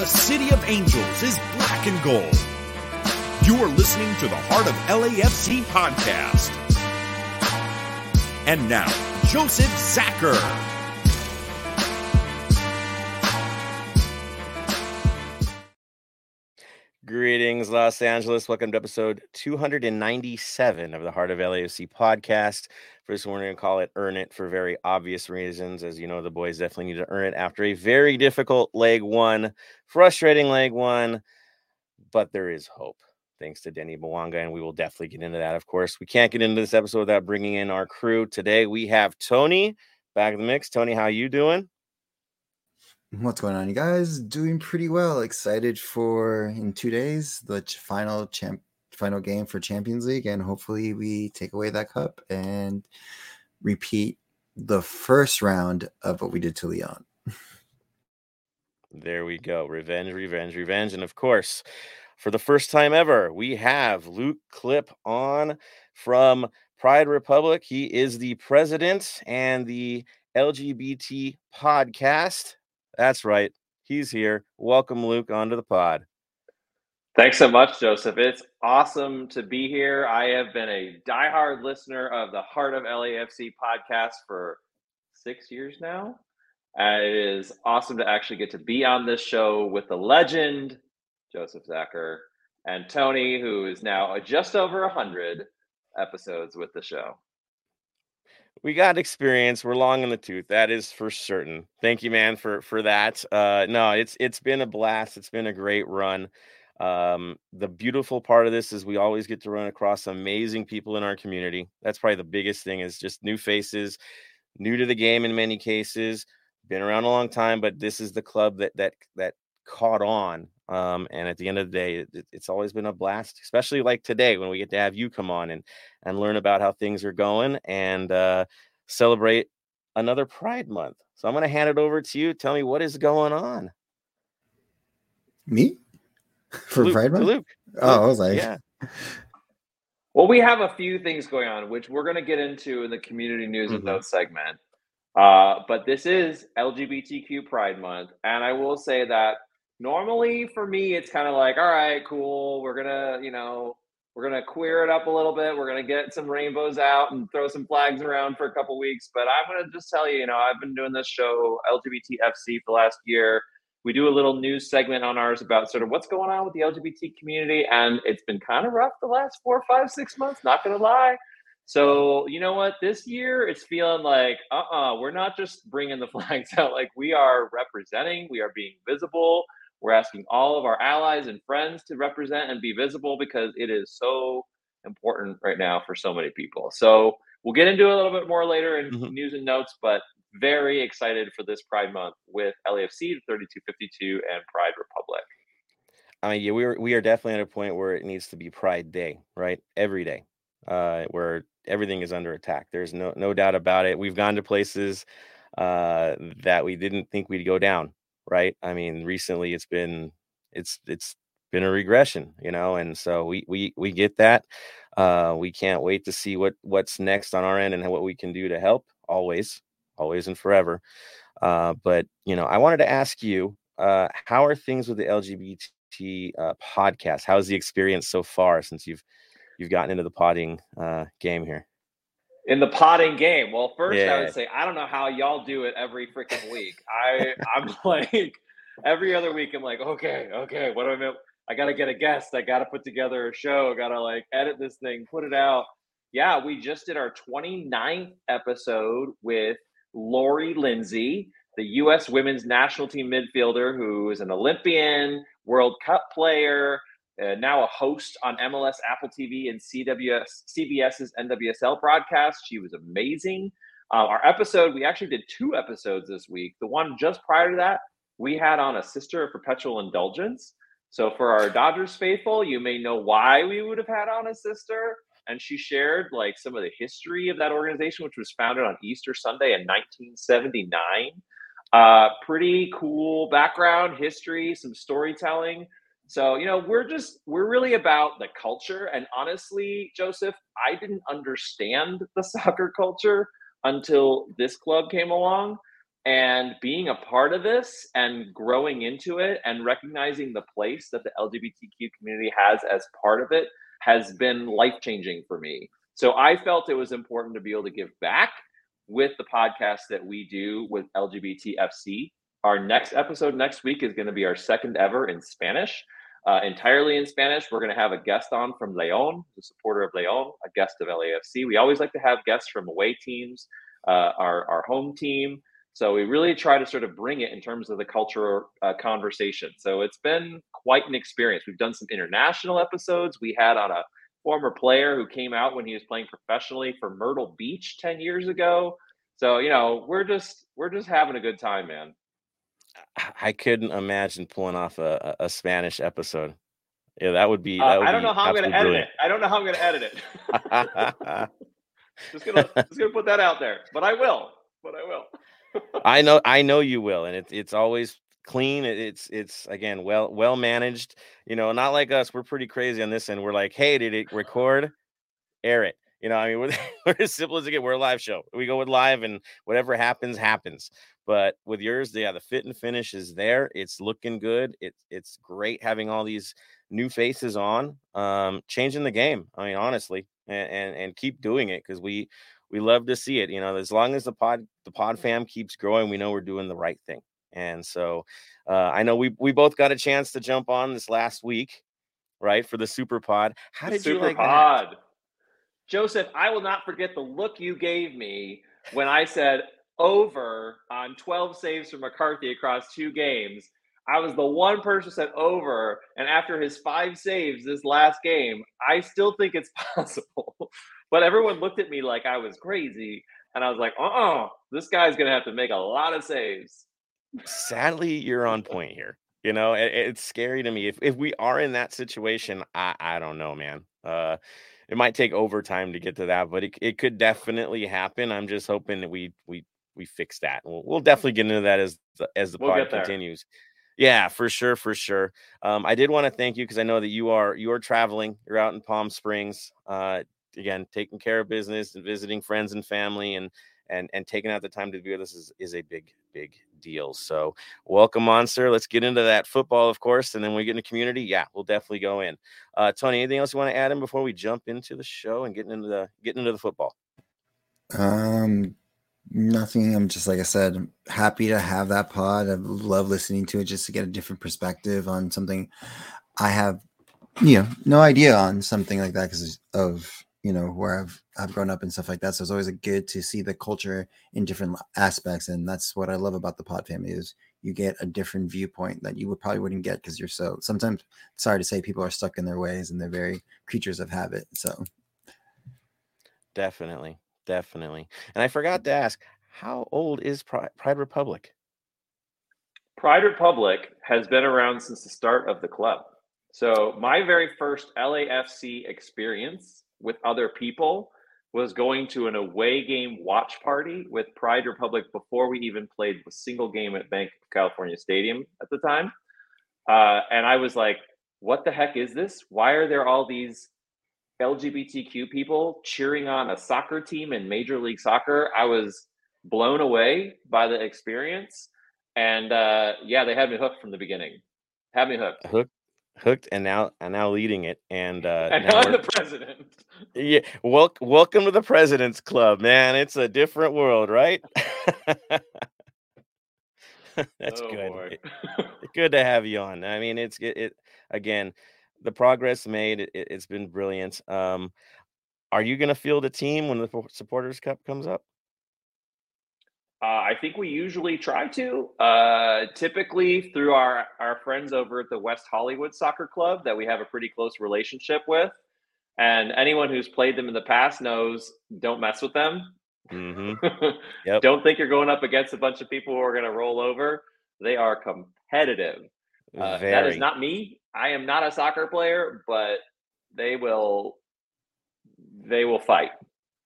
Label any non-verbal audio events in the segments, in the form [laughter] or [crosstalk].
The city of angels is black and gold. You are listening to the Heart of LAFC podcast. And now, Joseph Zacher. Greetings, Los Angeles. Welcome to episode 297 of the Heart of LAFC podcast. First, we're going to call it Earn It for very obvious reasons. As you know, the boys definitely need to earn it after a very difficult leg one, frustrating leg one, but there is hope thanks to Denis Bouanga, and we will definitely get into that, of course. We can't get into this episode without bringing in our crew. Today, we have Tony back in the mix. Tony, how you doing? What's going on, you guys? Doing pretty well. Excited for in two days the final champ final game for Champions League, and hopefully we take away that cup and repeat the first round of what we did to Leon. There we go. Revenge, revenge, revenge. And of course, for the first time ever, we have Luke Klipp on from Pride Republic. He is the president and the LGBT podcast. That's right. He's here. Welcome, Luke, onto the pod. Thanks so much, Joseph. It's awesome to be here. I have been a diehard listener of the Heart of LAFC podcast for six years now. And it is awesome to actually get to be on this show with the legend, Joseph Zacher, and Tony, who is now just over 100 episodes with the show. We got experience. We're long in the tooth. That is for certain. Thank you, man, for for that. Uh, no, it's it's been a blast. It's been a great run. Um, the beautiful part of this is we always get to run across amazing people in our community. That's probably the biggest thing is just new faces, new to the game in many cases, been around a long time, but this is the club that that that caught on. Um, and at the end of the day, it, it's always been a blast, especially like today when we get to have you come on and and learn about how things are going and uh, celebrate another Pride Month. So I'm going to hand it over to you. Tell me what is going on. Me? [laughs] for Luke, Pride Month? Luke. Oh, I was like, yeah. [laughs] Well, we have a few things going on, which we're going to get into in the community news and Mhm. notes segment. Uh, but this is LGBTQ Pride Month, and I will say that normally for me, it's kind of like, all right, cool. We're gonna, you know, we're gonna queer it up a little bit. We're gonna get some rainbows out and throw some flags around for a couple weeks. But I'm gonna just tell you, you know, I've been doing this show LGBTFC for the last year. We do a little news segment on ours about sort of what's going on with the LGBT community, and it's been kind of rough the last four, five, six months. Not gonna lie. So you know what? This year it's feeling like, uh-uh, we're not just bringing the [laughs] flags out. Like we are representing. We are being visible. We're asking all of our allies and friends to represent and be visible because it is so important right now for so many people. So we'll get into it a little bit more later in Mhm. news and notes, but very excited for this Pride Month with LAFC 3252 and Pride Republic. I mean, yeah, we are we are definitely at a point where it needs to be Pride Day, right? Every day, uh, where everything is under attack. There's no no doubt about it. We've gone to places uh, that we didn't think we'd go down, right? I mean, recently it's been it's it's been a regression, you know, and so we we we get that. Uh, we can't wait to see what what's next on our end and what we can do to help. Always, always, and forever. Uh, but you know, I wanted to ask you, uh, how are things with the LGBT uh, podcast? How's the experience so far since you've you've gotten into the potting uh, game here? In the potting game. Well, first I would say I don't know how y'all do it every freaking week. I I'm [laughs] like every other week I'm like, okay, okay, what do I mean? I gotta get a guest. I gotta put together a show. I gotta like edit this thing, put it out. Yeah, we just did our 29th episode with Lori Lindsey, the U.S. women's national team midfielder who is an Olympian, World Cup player, uh, now a host on MLS, Apple TV, and CWS, CBS's NWSL broadcast. She was amazing. Uh, our episode, we actually did two episodes this week. The one just prior to that, we had on a sister of perpetual indulgence. So for our Dodgers faithful, you may know why we would have had on a sister. And she shared like some of the history of that organization, which was founded on Easter Sunday in 1979. Uh, pretty cool background, history, some storytelling. So, you know, we're just, we're really about the culture. And honestly, Joseph, I didn't understand the [laughs] soccer culture until this club came along. and being a part of this and growing into it and recognizing the place that the LGBTQ community has as part of it has been life changing for me. So I felt it was important to be able to give back with the podcast that we do with LGBTFC. Our next episode next week is going to be our second ever in Spanish, uh, entirely in Spanish. We're going to have a guest on from Leon, the supporter of Leon, a guest of LAFC. We always like to have guests from away teams, uh, our, our home team. So we really try to sort of bring it in terms of the cultural uh, conversation. So it's been quite an experience. We've done some international episodes. We had on a former player who came out when he was playing professionally for Myrtle Beach 10 years ago. So, you know, we're just we're just having a good time, man. I couldn't imagine pulling off a, a Spanish episode. Yeah, that would be. Uh, that would I don't know how I'm going to edit brilliant. it. I don't know how I'm going to edit it. [laughs] [laughs] just gonna just gonna put that out there, but I will. But I will. I know, [laughs] I know you will, and it's it's always clean. It's it's again well well managed. You know, not like us. We're pretty crazy on this end. We're like, hey, did it record? Air it. You know, I mean, [laughs] we're, we're as simple as it get. We're a live show. We go with live, and whatever happens, happens. But with yours, yeah, the fit and finish is there. It's looking good. It's it's great having all these new faces on, um, changing the game. I mean, honestly, and and, and keep doing it because we we love to see it. You know, as long as the pod the pod fam keeps growing, we know we're doing the right thing. And so, uh, I know we we both got a chance to jump on this last week, right, for the super pod. How The did you Super like that? Joseph, I will not forget the look you gave me when I said over on 12 saves from McCarthy across two games. I was the one person said over, and after his five saves this last game, I still think it's [laughs] possible. but everyone looked at me like I was crazy, and I was like, uh-uh, this guy's gonna have to make a lot of saves. Sadly, you're on point here. You know, it, it's scary to me. If if we are in that situation, I I don't know, man. Uh, it might take overtime to get to that, but it it could definitely happen. I'm just hoping that we we we fix that. We'll, we'll definitely get into that as the, as the We'll pod continues. Yeah, for sure, for sure. Um, I did want to thank you because I know that you are you are traveling. You're out in Palm Springs. Uh, again, taking care of business and visiting friends and family, and and and taking out the time to be with us is is a big big deal. So welcome on, sir. Let's get into that football, of course, and then we get into community. Yeah, we'll definitely go in. Uh, Tony, anything else you want to add in before we jump into the show and getting into the getting into the football? Um, nothing. I'm just like I said, happy to have that pod. I love listening to it just to get a different perspective on something I have, you know, no idea on something like that because of you know where I've I've grown up and stuff like that. So it's always good to see the culture in different aspects, and that's what I love about the pod family is you get a different viewpoint that you would probably wouldn't get because you're so sometimes sorry to say people are stuck in their ways and they're very creatures of habit. So Definitely, definitely. And I forgot to ask, how old is Pri- Pride Republic? Pride Republic has been around since the start of the club. So my very first LAFC experience with other people was going to an away game watch party with Pride Republic before we even played a single game at Bank of California Stadium at the time. Uh, and I was like, what the heck is this? Why are there all these LGBTQ people cheering on a soccer team in Major League Soccer? I was blown away by the experience. And uh, yeah, they had me hooked from the beginning. Had me hooked. Hooked, hooked, and now and now leading it. And [laughs] uh, And now I'm the president. yeah, wel- welcome to the President's Club, man. It's a different world, right? [laughs] That's Oh, good. It- [laughs] good to have you on. I mean, it's it, it again, the progress made. It, it's been brilliant. Um, are you going to field a team when the Supporters Cup comes up? Uh, I think we usually try to. Uh, typically, through our our friends over at the West Hollywood Soccer Club, that we have a pretty close relationship with, and anyone who's played them in the past knows don't mess with them. hmm [laughs] Yep. Don't think you're going up against a bunch of people who are going to roll over. They are competitive. Uh, that is not me. I am not a soccer player, but they will. They will fight.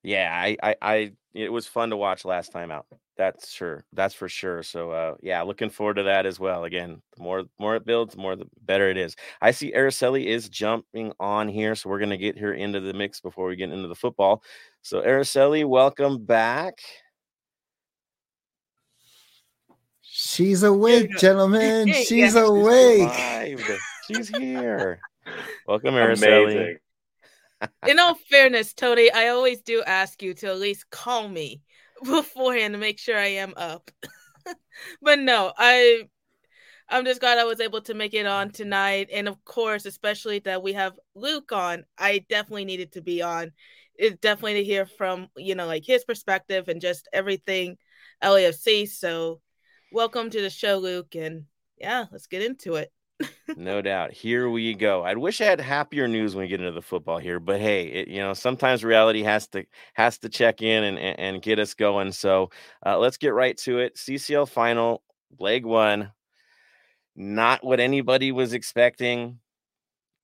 yeah, I, I, I, it was fun to watch last time out. That's sure. That's for sure. So, uh, yeah, looking forward to that as well. Again, the more, more it builds, the more the better it is. I see Araceli is jumping on here, so we're gonna get her into the mix before we get into the football. So, Araceli, welcome back. She's awake, gentlemen. Yeah. She's awake. Survived. She's here. Welcome, Araceli. [laughs] In all fairness, Tony, I always do ask you to at least call me beforehand to make sure I am up. [laughs] but no, I I'm just glad I was able to make it on tonight. And of course, especially that we have Luke on. I definitely needed to be on. It's definitely to hear from, you know, like his perspective and just everything LAFC. So welcome to the show, Luke. And yeah, let's get into it. No doubt. Here we go. I wish I had happier news when we get into the football here, but hey, it, you know, sometimes reality has to has to check in and and, and get us going. So uh, let's get right to it. CCL final, leg one. Not what anybody was expecting,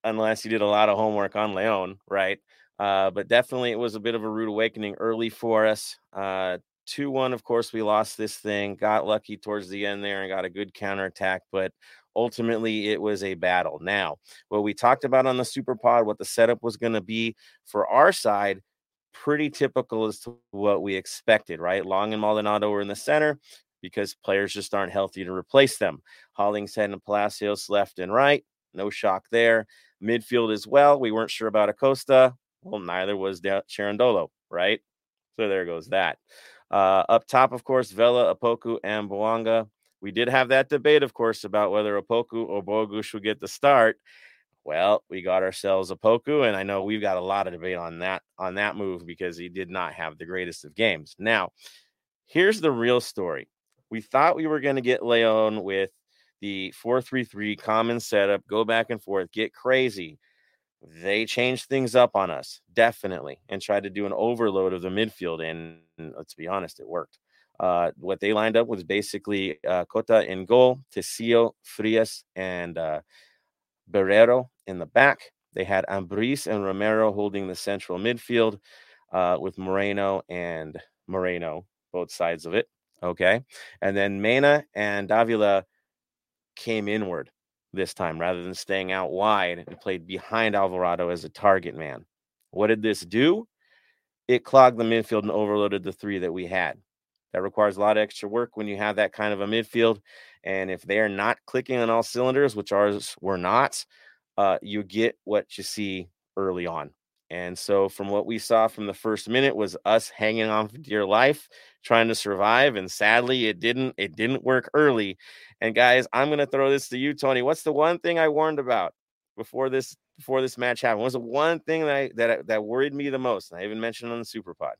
unless you did a lot of homework on Leon, right? Uh, but definitely, it was a bit of a rude awakening early for us. Uh, 2 1, of course, we lost this thing, got lucky towards the end there and got a good counterattack, but ultimately it was a battle. Now, what we talked about on the Super Pod, what the setup was going to be for our side, pretty typical as to what we expected, right? Long and Maldonado were in the center because players just aren't healthy to replace them. Hollingshead and Palacios left and right. No shock there. Midfield as well. We weren't sure about Acosta. Well, neither was De- Cherundolo, right? So there goes that. Uh, up top, of course, Vela, Opoku, and Bouanga. We did have that debate, of course, about whether Opoku or Bogusz should get the start. Well, we got ourselves Opoku, and I know we've got a lot of debate on that on that move because he did not have the greatest of games. Now, here's the real story. We thought we were going to get Leon with the 4-3-3 common setup, go back and forth, get crazy. They changed things up on us, definitely, and tried to do an overload of the midfield. And let's be honest, it worked. Uh, what they lined up was basically uh, Cota in goal, Tesillo, Frias, and uh, Barreiro in the back. They had Ambriz and Romero holding the central midfield uh, with Moreno and Moreno, both sides of it. Okay. And then Mena and Davila came inward this time rather than staying out wide and played behind Alvarado as a target man. What did this do? It clogged the midfield and overloaded the three that we had. That requires a lot of extra work when you have that kind of a midfield. And if they are not clicking on all cylinders, which ours were not, uh, you get what you see early on. And so, from what we saw from the first minute, was us hanging on for dear life, trying to survive. And sadly, it didn't. It didn't work early. And guys, I'm going to throw this to you, Tony. What's the one thing I warned about before this before this match happened? What was the one thing that I, that that worried me the most? And I even mentioned on the Super Pod.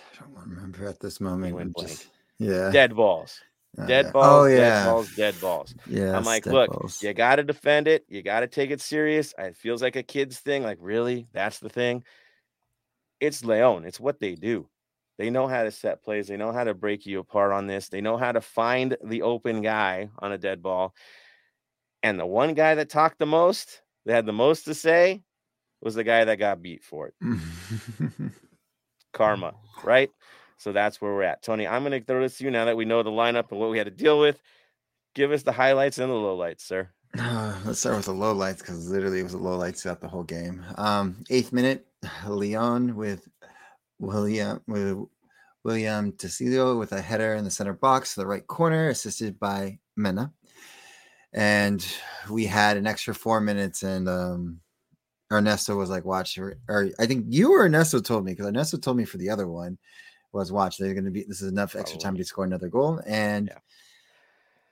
I don't remember at this moment. went blank. just- yeah. Dead balls. Uh, Dead yeah. balls. Oh Dead yeah. balls. Dead balls. Yeah. I'm like, look, you got to defend it. You got to take it serious. It feels like a kid's thing. Like, really? That's the thing. It's Leon. It's what they do. They know how to set plays. They know how to break you apart on this. They know how to find the open guy on a dead ball. And the one guy that talked the most, that had the most to say, was the guy that got beat for it. [laughs] Karma, right? So that's where we're at. Tony, I'm going to throw this to you now that we know the lineup and what we had to deal with. Give us the highlights and the lowlights, sir. Uh, [sighs] let's start with the lowlights because literally it was the low lights throughout the whole game. Um, eighth minute, [sighs] Leon with William with William Tesillo with a header in the center box to the right corner, assisted by Mena. And we had an extra four minutes, and um, Ernesto was like, "Watch," or, or I think you or Ernesto told me because Ernesto told me for the other one was, "Watch, they're going to be this is enough extra time to score another goal." And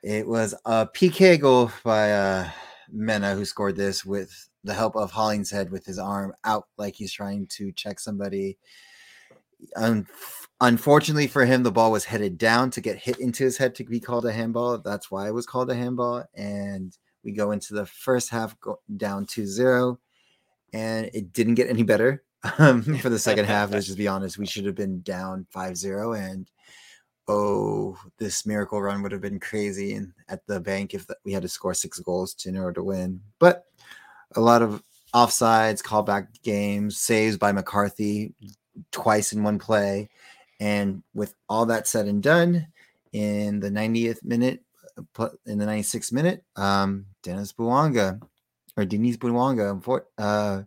Yeah. it was a PK goal by uh, Mena who scored this with the help of Hollingshead with his arm out like he's trying to check somebody. Un- unfortunately for him, the ball was headed down to get hit into his head to be called a handball. That's why it was called a handball. And we go into the first half go down 2 0, and it didn't get any better um, [laughs] for the [laughs] second half. Let's just be honest. We should have been down 5 0. And oh, this miracle run would have been crazy and at the bank if we had to score six goals to, in order to win. But a lot of offsides, callback games, saves by McCarthy twice in one play. And with all that said and done, in the 90th minute, uh, in the 96th minute, um, Dennis Bouanga or Denise Bouanga unfor- uh,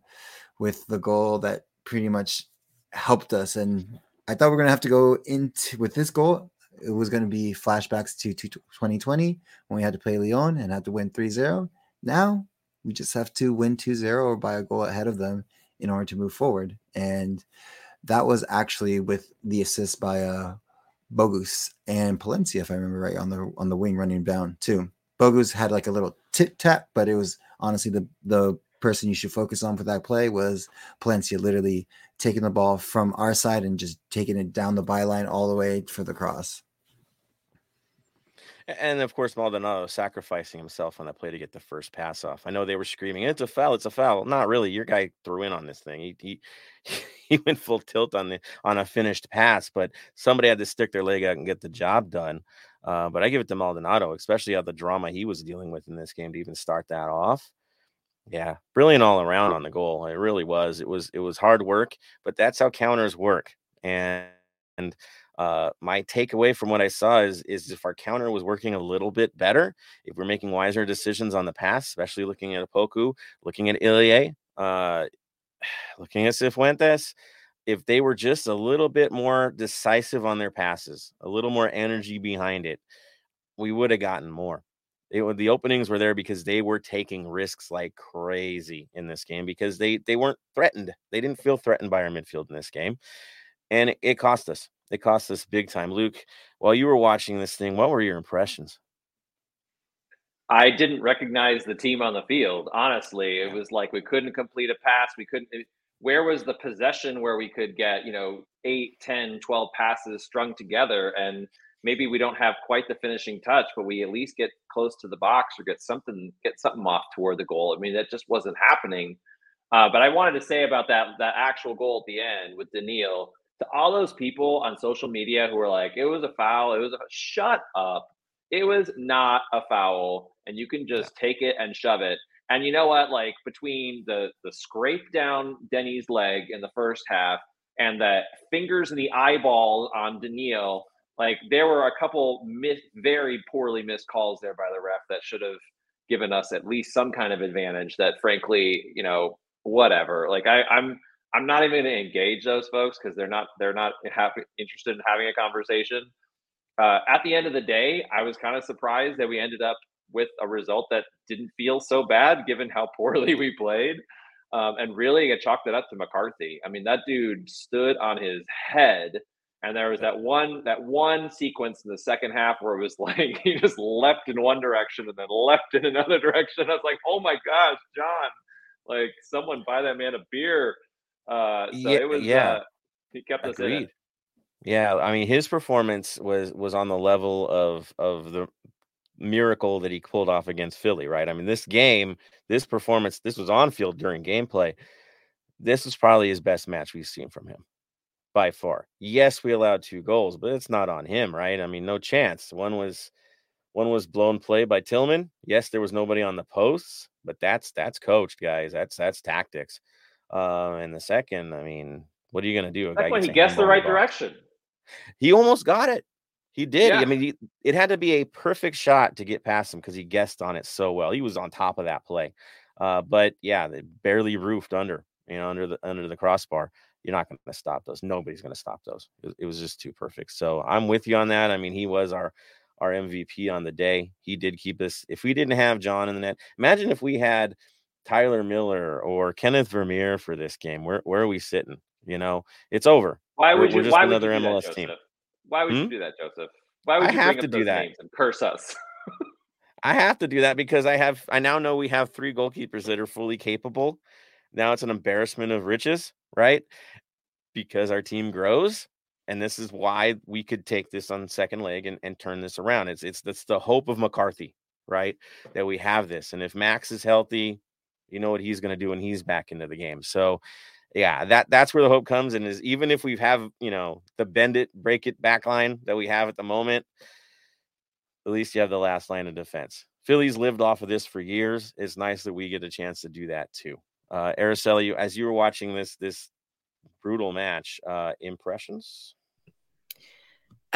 with the goal that pretty much helped us. And I thought we are going to have to go into with this goal. it was going to be flashbacks to, to 2020 when we had to play Leon and had to win 3-0. Now we just have to win 2-0 or by a goal ahead of them in order to move forward. And that was actually with the assist by uh, Bogusz and Palencia, if I remember right, on the on the wing running down too. Bogusz had like a little tip tap, but it was honestly the the person you should focus on for that play was Palencia literally taking the ball from our side and just taking it down the byline all the way for the cross. And of course, Maldonado sacrificing himself on that play to get the first pass off. I know they were screaming, "It's a foul! It's a foul!" Not really. Your guy threw in on this thing. He he, [laughs] he went full tilt on the on a finished pass, but somebody had to stick their leg out and get the job done. Uh, but I give it to Maldonado, especially how the drama he was dealing with in this game to even start that off. Yeah, brilliant all around on the goal. It really was. It was it was hard work, but that's how counters work. And and uh, my takeaway from what I saw is is if our counter was working a little bit better, if we're making wiser decisions on the pass, especially looking at Opoku, looking at Ilie, uh, [sighs] looking at Cifuentes, if they were just a little bit more decisive on their passes, a little more energy behind it, we would have gotten more. It, the openings were there because they were taking risks like crazy in this game because they they weren't threatened. They didn't feel threatened by our midfield in this game, and it, it cost us. It cost us big time. Luke, while you were watching this thing, what were your impressions? I didn't recognize the team on the field. Honestly, it was like we couldn't complete a pass. We couldn't. Where was the possession where we could get, you know, 8, 10, 12 passes strung together? And maybe we don't have quite the finishing touch, but we at least get close to the box or get something, get something off toward the goal. I mean, that just wasn't happening. Uh, but I wanted to say about that that actual goal at the end with Daniil to all those people on social media who were like, it was a foul, it was a shut up. It was not a foul, and you can just take it and shove it. And you know what? Like between the the scrape down Denny's leg in the first half and the fingers in the eyeball on Daniil, like there were a couple miss, very poorly missed calls there by the ref that should have given us at least some kind of advantage. That frankly, you know, whatever. Like I, I'm I'm not even going to engage those folks because they're not they're not happy, interested in having a conversation. Uh, at the end of the day, I was kind of surprised that we ended up with a result that didn't feel so bad given how [laughs] poorly we played. Um, and really, I chalked it up to McCarthy. I mean, that dude stood on his head, and there was that one that one sequence in the second half where it was [laughs] like he just leapt in one direction and then leapt in another [laughs] direction. I was like, oh my gosh, John! Like someone buy that man a beer uh, so yeah, it was. Yeah, uh, he kept us Agreed. in it. Yeah, I mean, his performance was was on the level of of the miracle that he pulled off against Philly, right? I mean, this game, this performance, this was on field during gameplay. This was probably his best match we've seen from him by far. Yes, we allowed two goals, but it's not on him, right? I mean, no chance. One was one was blown play by Tillman. Yes, there was nobody on the posts, but that's that's coached, guys. That's that's tactics. Uh, and the second, I mean, what are you going to do? A That's when he guessed the right the direction. He almost got it. He did. Yeah. I mean, he, it had to be a perfect shot to get past him because he guessed on it so well. He was on top of that play. Uh, but yeah, they barely roofed under, you know, under the under the crossbar. You're not going to stop those. Nobody's going to stop those. It, it was just too perfect. So I'm with you on that. I mean, he was our our MVP on the day. He did keep us. If we didn't have John in the net, imagine if we had Tyler Miller or Kenneth Vermeer for this game? Where where are we sitting? You know, it's over. Why would we're, you? We're why another would you MLS that, team. Why would hmm? you do that, Joseph? Why would you I have to do that and curse us? [laughs] I have to do that because I have. I now know we have three goalkeepers that are fully capable. Now it's an embarrassment of riches, right? Because our team grows, and this is why we could take this on second leg and, and turn this around. It's it's that's the hope of McCarthy, right? That we have this, and if Max is healthy, you know what he's going to do when he's back into the game. So, yeah, that that's where the hope comes. And is even if we have you know the bend it, break it back line that we have at the moment, at least you have the last line of defense. Phillies lived off of this for years. It's nice that we get a chance to do that too. Uh, Araceli, as you were watching this this brutal match, uh, impressions?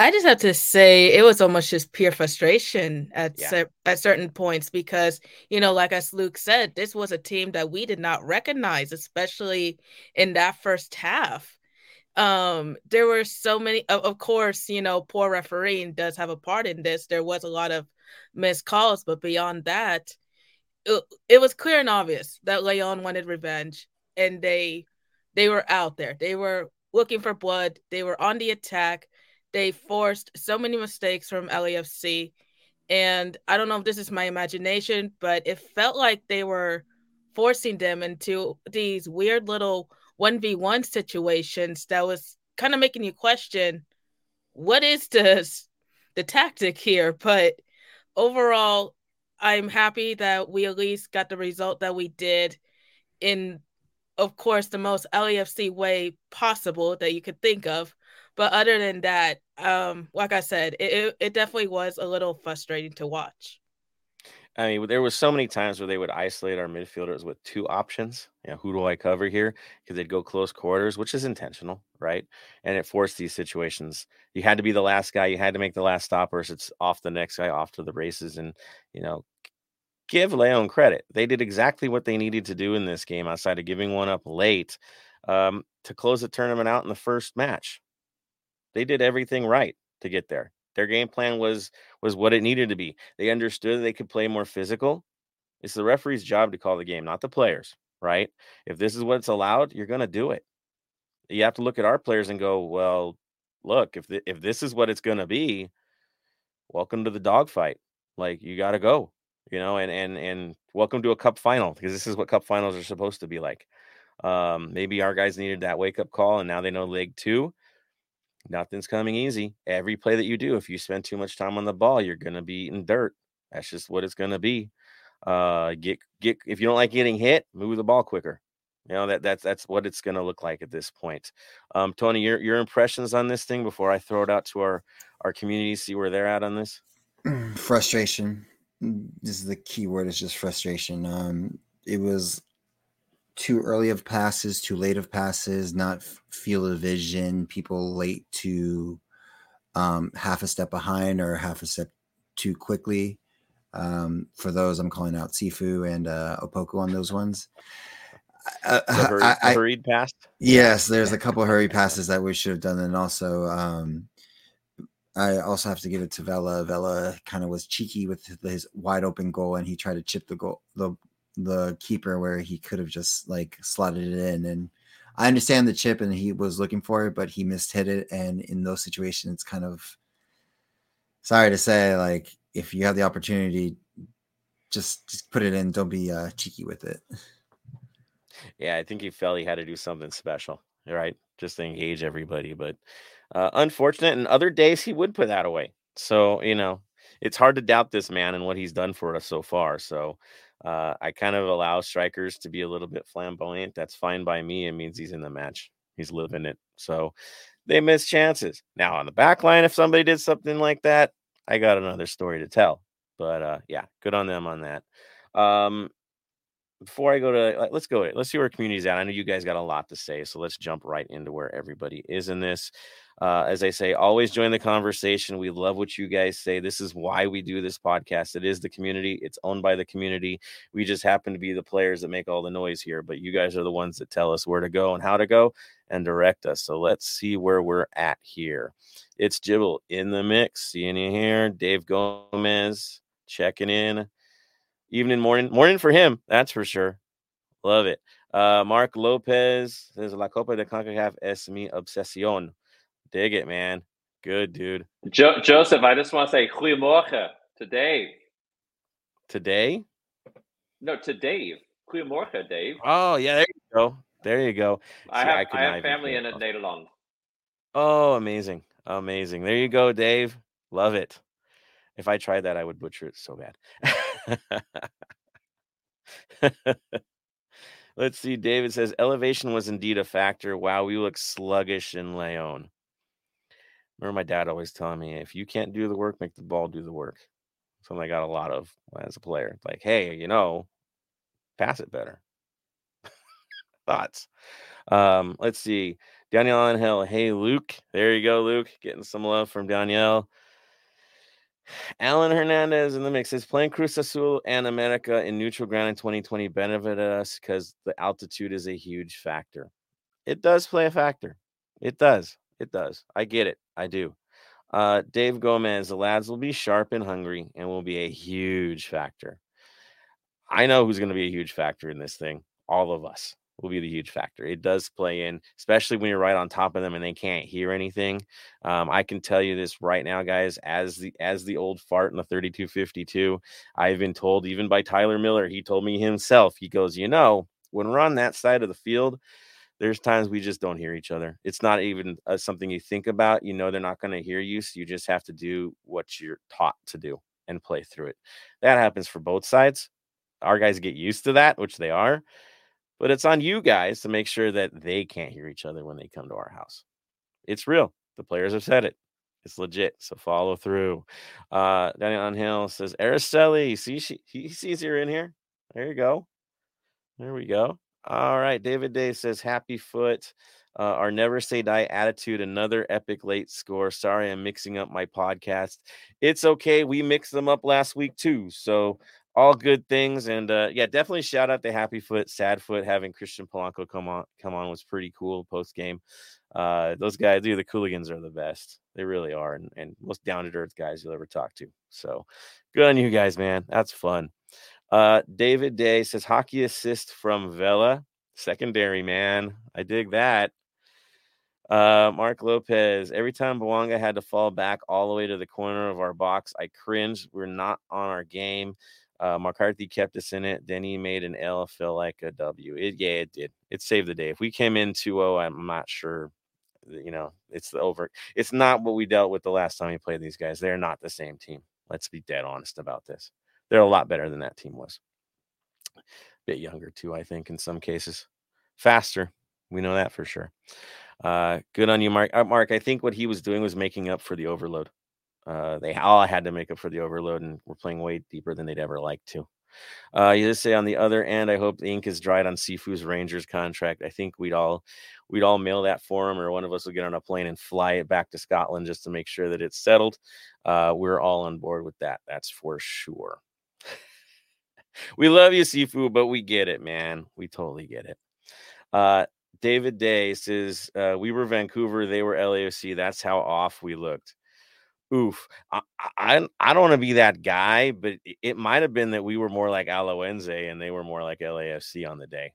I just have to say it was almost just pure frustration at yeah. at certain points because you know, like as Luke said, this was a team that we did not recognize, especially in that first half. Um, there were so many. Of, of course, you know, poor refereeing does have a part in this. There was a lot of missed calls, but beyond that, it, it was clear and obvious that Leon wanted revenge, and they they were out there. They were looking for blood. They were on the attack. They forced so many mistakes from LAFC. And I don't know if this is my imagination, but it felt like they were forcing them into these weird little 1v1 situations that was kind of making you question what is this the tactic here but overall i'm happy that we at least got the result that we did in of course the most LAFC way possible that you could think of but other than that um like i said it, it definitely was a little frustrating to watch I mean, there was so many times where they would isolate our midfielders with two options. You know, who do I cover here? Because they'd go close quarters, which is intentional, right? And it forced these situations. You had to be the last guy. You had to make the last stop, or it's off the next guy, off to the races. And you know, give Leon credit. They did exactly what they needed to do in this game, outside of giving one up late um, to close the tournament out in the first match. They did everything right to get there. Their game plan was was what it needed to be. They understood they could play more physical. It's the referee's job to call the game, not the players, right? If this is what's allowed, you're going to do it. You have to look at our players and go, well, look, if the, if this is what it's going to be, welcome to the dogfight. Like you got to go, you know, and and and welcome to a cup final because this is what cup finals are supposed to be like. Um, maybe our guys needed that wake up call, and now they know leg two nothing's coming easy. Every play that you do, if you spend too much time on the ball, you're gonna be eating dirt. That's just what it's gonna be. Uh, get get if you don't like getting hit, move the ball quicker. You know that that's that's what it's gonna look like at this point. Um, Tony, your your impressions on this thing before I throw it out to our our community, see where they're at on this. [clears throat] Frustration. This is the key word. It's just frustration. Um, it was too early of passes, too late of passes, not field of vision, people late to um, half a step behind or half a step too quickly. Um, for those, I'm calling out Sifu and uh, Opoku on those ones. Uh, hurried, I, I, hurried pass. Yes, there's a couple hurried passes that we should have done, and also um, I also have to give it to Vela. Vela kind of was cheeky with his wide open goal, and he tried to chip the goal the the keeper where he could have just like slotted it in. And I understand the chip and he was looking for it, but he missed hit it. And in those situations, it's kind of sorry to say, like if you have the opportunity, just just put it in. Don't be uh, cheeky with it. Yeah, I think he felt he had to do something special, right? Just to engage everybody. But uh, unfortunate, and other days he would put that away. So you know, it's hard to doubt this man and what he's done for us so far. So uh, I kind of allow strikers to be a little bit flamboyant. That's fine by me. It means he's in the match. He's living it. So they miss chances. Now on the back line, if somebody did something like that, I got another story to tell. But uh, yeah, good on them on that. Um, before I go to let's go let's see where community's at. I know you guys got a lot to say, so let's jump right into where everybody is in this. Uh, as I say, always join the conversation. We love what you guys say. This is why we do this podcast. It is the community. It's owned by the community. We just happen to be the players that make all the noise here, but you guys are the ones that tell us where to go and how to go and direct us. So let's see where we're at here. It's Jibble in the mix. Seeing you here, Dave Gomez checking in evening, morning, morning for him. That's for sure. Love it. Uh, Mark Lopez says La Copa de CONCACAF es mi obsesión. Dig it, man. Good, dude. Jo- Joseph, I just want to say goedemorgen to Dave. Today? No, to Dave. Goedemorgen, Dave. Oh, yeah, there you go. There you go. I have, I, I have family in it, Nederland. Oh, amazing. Amazing. There you go, Dave. Love it. If I tried that, I would butcher it so bad. [laughs] Let's see. David says elevation was indeed a factor. Wow, we look sluggish in Leon. Remember my dad always telling me, if you can't do the work, make the ball do the work. Something I got a lot of as a player. Like, hey, you know, pass it better. [laughs] Thoughts. Um, let's see. Danielle Angel. Hey, Luke. There you go, Luke. Getting some love from Danielle. [sighs] Alan Hernandez in the mix is playing Cruz Azul and America in neutral ground in 2020 benefited us because the altitude is a huge factor. It does play a factor. It does. It does. I get it. I do. Uh, Dave Gomez, the lads will be sharp and hungry and will be a huge factor. I know who's going to be a huge factor in this thing. All of us will be the huge factor. It does play in, especially when you're right on top of them and they can't hear anything. Um, I can tell you this right now, guys. As the as the old fart in the 3252, I've been told even by Tyler Miller. He told me himself. He goes, you know, when we're on that side of the field, there's times we just don't hear each other. It's not even uh, something you think about. You know, they're not going to hear you, so you just have to do what you're taught to do and play through it. That happens for both sides our guys get used to that, which they are. But it's on you guys to make sure that they can't hear each other when they come to our house. It's real. The players have said it. It's legit. So follow through. Uh Daniel on Hill says, Araceli, see she he sees you're in here. There you go. There we go. All right. David Day says, Happy foot. Uh, our never say die attitude, another epic late score. Sorry, I'm mixing up my podcast. It's okay. We mixed them up last week too. So all good things. And uh, yeah, definitely shout out to Happy Foot, Sad Foot. Having Christian Polanco come on come on was pretty cool post game. Uh, those guys, dude, the Cooligans are the best. They really are, and, and most down to earth guys you'll ever talk to. So good on you guys, man. That's fun. Uh, David Day says hockey assist from Vela, secondary man. I dig that. Uh, Mark Lopez, every time Bouanga had to fall back all the way to the corner of our box, I cringed. We're not on our game. Uh, McCarthy kept us in it. Then he made an L feel like a W. It, yeah, it did. It saved the day. If we came in 2 0, I'm not sure. You know, it's the over. It's not what we dealt with the last time we played these guys. They're not the same team. Let's be dead honest about this. They're a lot better than that team was. A bit younger, too, I think, in some cases. Faster. We know that for sure. Uh, good on you, Mark. Uh, Mark, I think what he was doing was making up for the overload. Uh, they all had to make up for the overload and we're playing way deeper than they'd ever like to. Uh, you just say on the other end, I hope the ink is dried on Sifu's Rangers contract. I think we'd all we'd all mail that for him, or one of us would get on a plane and fly it back to Scotland just to make sure that it's settled. Uh, we're all on board with that. That's for sure. We love you, Sifu, but we get it, man. We totally get it. Uh, David Day says uh, we were Vancouver, they were LAFC. That's how off we looked oof. I I, I don't want to be that guy, but it, might have been that we were more like Alajuelense and they were more like LAFC on the day.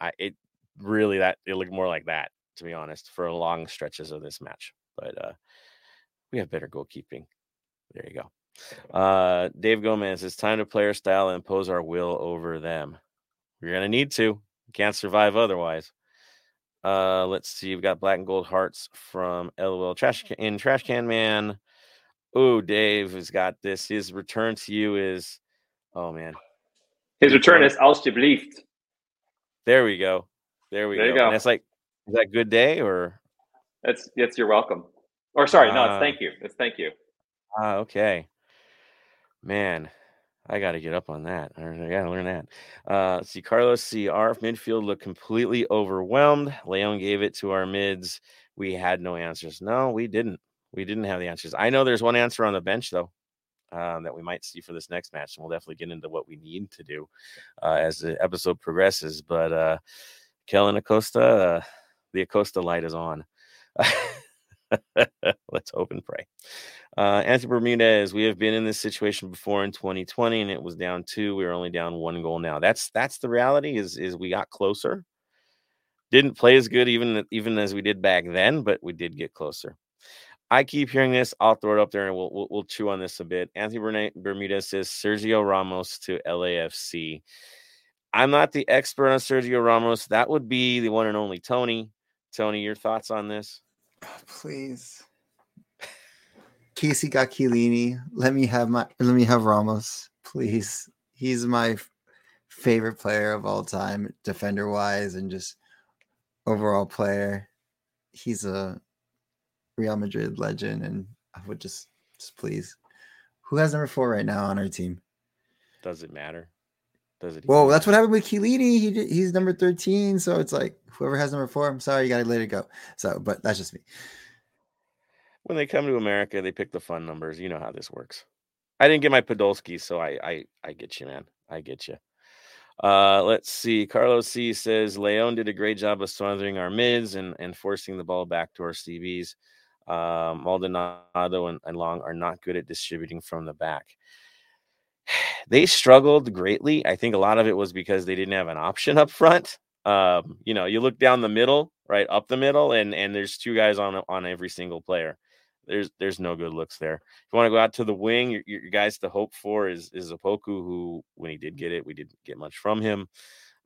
I it really that it looked more like that to be honest for long stretches of this match. But uh we have better goalkeeping. There you go. Uh Dave Gomez, it's time to play our style and impose our will over them. We're gonna need to. Can't survive otherwise. Uh, let's see. We've got black and gold hearts from LOL Trash can, in Trash Can Man. Oh, Dave has got this. His return to you is, oh man, his return is ausgeblieft. There we go. There we there go. You go. And that's like, is that good day or? It's it's you're welcome. Or sorry, uh, no, it's ah. thank you. It's thank you. Ah, uh, okay. Man, I got to get up on that. I got to learn that. Uh, see, Carlos, see, our midfield looked completely overwhelmed. Leon gave it to our mids. We had no answers. No, we didn't. We didn't have the answers. I know there's one answer on the bench, though, um, that we might see for this next match. And we'll definitely get into what we need to do uh, as the episode progresses. But uh, Kellyn Acosta, uh, the Acosta light is on. [laughs] [laughs] Let's hope and pray. Uh, Anthony Bermudez, we have been in this situation before in 2020, and it was down two. We are only down one goal now. That's that's the reality. Is is we got closer. Didn't play as good even even as we did back then, but we did get closer. I keep hearing this. I'll throw it up there and we'll we'll, we'll chew on this a bit. Anthony Bermudez says Sergio Ramos to LAFC. I'm not the expert on Sergio Ramos. That would be the one and only Tony. Tony, your thoughts on this? Oh, please. Casey got Chiellini. Let me have my let me have Ramos, please. He's my favorite player of all time, defender wise, and just overall player. He's a Real Madrid legend, and I would just, just please. Who has number four right now on our team? Does it matter? Does it? Well, that's what happened with Chiellini. He he's number thirteen, so it's like whoever has number four. I'm sorry, you gotta let it go. So, but that's just me when they come to America, they pick the fun numbers. You know how this works. I didn't get my Podolski, so I I I get you, man. I get you. Uh, let's see. Carlos C says Leon did a great job of smothering our mids and, and forcing the ball back to our CBs. Um, Maldonado and, and Long are not good at distributing from the back. They struggled greatly. I think a lot of it was because they didn't have an option up front. Um, you know, you look down the middle, right up the middle, and and there's two guys on on every single player. There's there's no good looks there. If you want to go out to the wing, your, your guys to hope for is is Opoku, who when he did get it, we didn't get much from him.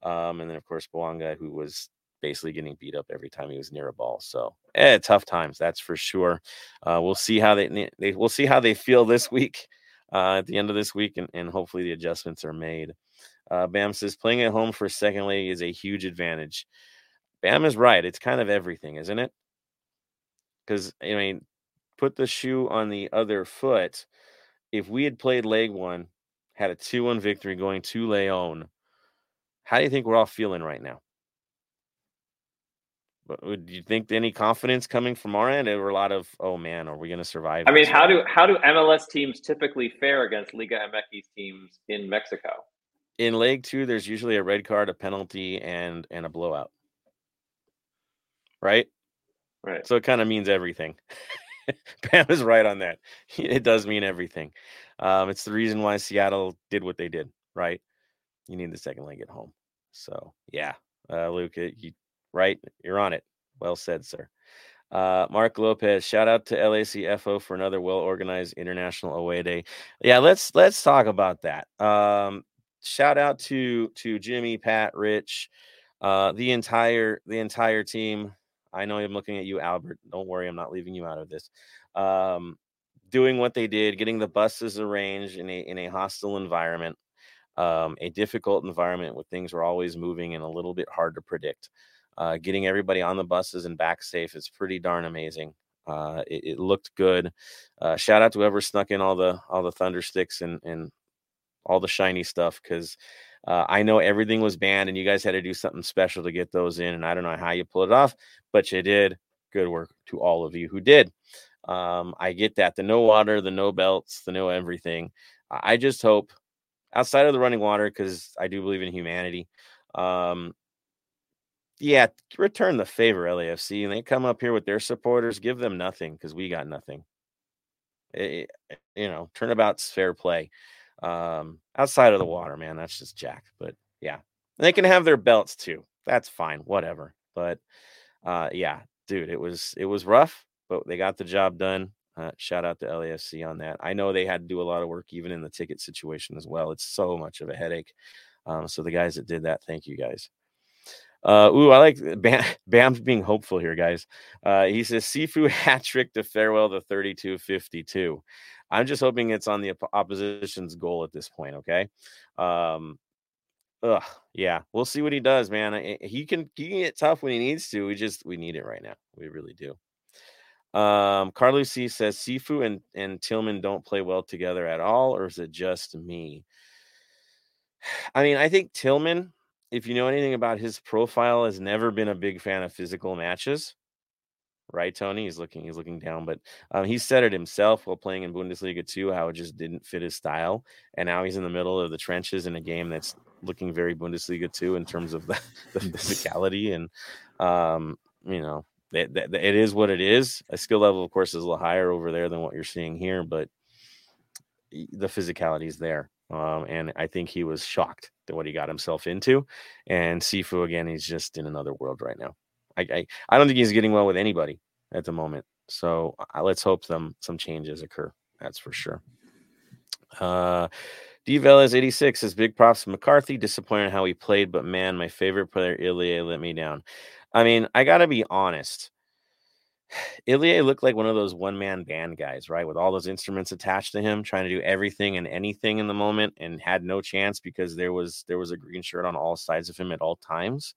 Um, and then of course Bouanga, who was basically getting beat up every time he was near a ball. So, eh, tough times, that's for sure. Uh, we'll see how they, they we'll see how they feel this week, uh, at the end of this week, and, and hopefully the adjustments are made. Uh, Bam says playing at home for second leg is a huge advantage. Bam is right. It's kind of everything, isn't it? Because I mean, put the shoe on the other foot. If we had played leg one, had a 2 1 victory going to Leon, how do you think we're all feeling right now? Would you think any confidence coming from our end? There were a lot of, oh man, are we going to survive? I mean, how do how do MLS teams typically fare against Liga MX teams in Mexico? In leg two, there's usually a red card, a penalty, and and a blowout. Right. Right. So it kind of means everything. [laughs] Pam is right on that. [laughs] It does mean everything. Um, it's the reason why Seattle did what they did. Right. You need the second leg at home. So yeah, uh, Luke, you right? You're on it. Well said, sir. Uh, Mark Lopez, shout out to LACFO for another well organized international away day. Yeah, let's let's talk about that. Um, shout out to to Jimmy, Pat, Rich, uh, the entire the entire team. I know I'm looking at you, Albert. Don't worry, I'm not leaving you out of this. Um, doing what they did, getting the buses arranged in a in a hostile environment, um, a difficult environment where things were always moving and a little bit hard to predict. Uh, getting everybody on the buses and back safe is pretty darn amazing. Uh, it, it, looked good. Uh, shout out to whoever snuck in all the all the thunder sticks and and all the shiny stuff because uh, I know everything was banned and you guys had to do something special to get those in. And I don't know how you pulled it off, but you did. Good work to all of you who did. Um, I get that the no water, the no belts, the no everything. I just hope outside of the running water because I do believe in humanity. Um, yeah, return the favor, LAFC, and they come up here with their supporters. Give them nothing because we got nothing. It, eh, you know, turnabout's fair play. Um, outside of the water, man, that's just jack. But yeah, they can have their belts too. That's fine, whatever. But uh, yeah, dude, it was it was rough, but they got the job done. Uh, shout out to LAFC on that. I know they had to do a lot of work even in the ticket situation as well. It's so much of a headache. Um, so the guys that did that, thank you guys. Uh, ooh, I like [laughs] Bam, Bam's being hopeful here, guys. Uh, he says Sifu [laughs] hat trick to farewell the 32 52. I'm just hoping it's on the opposition's goal at this point. Okay. Um, ugh, yeah, we'll see what he does, man. He can he can get tough when he needs to. We just we need it right now. We really do. Um, Carlos C says Sifu and and Tillman don't play well together at all, or is it just me? [sighs] I mean, I think Tillman if you know anything about his profile, has never been a big fan of physical matches. Right, Tony? He's looking, he's looking down, but um, he said it himself while playing in Bundesliga 2, how it just didn't fit his style. And now he's in the middle of the trenches in a game that's looking very Bundesliga 2 in terms of the, [laughs] the [laughs] physicality. And, um, you know, it, it is what it is. A skill level, of course, is a little higher over there than what you're seeing here, but the physicality is there. Um, and I think he was shocked at what he got himself into. And Sifu again, he's just in another world right now. I I, I don't think he's getting well with anybody at the moment. So uh, let's hope some some changes occur. That's for sure. Uh, is 86 says big props to McCarthy. Disappointed how he played, but man, my favorite player Ilie let me down. I mean, I gotta be honest. Ilie looked like one of those one man band guys, right? With all those instruments attached to him, trying to do everything and anything in the moment, and had no chance because there was there was a green shirt on all sides of him at all times.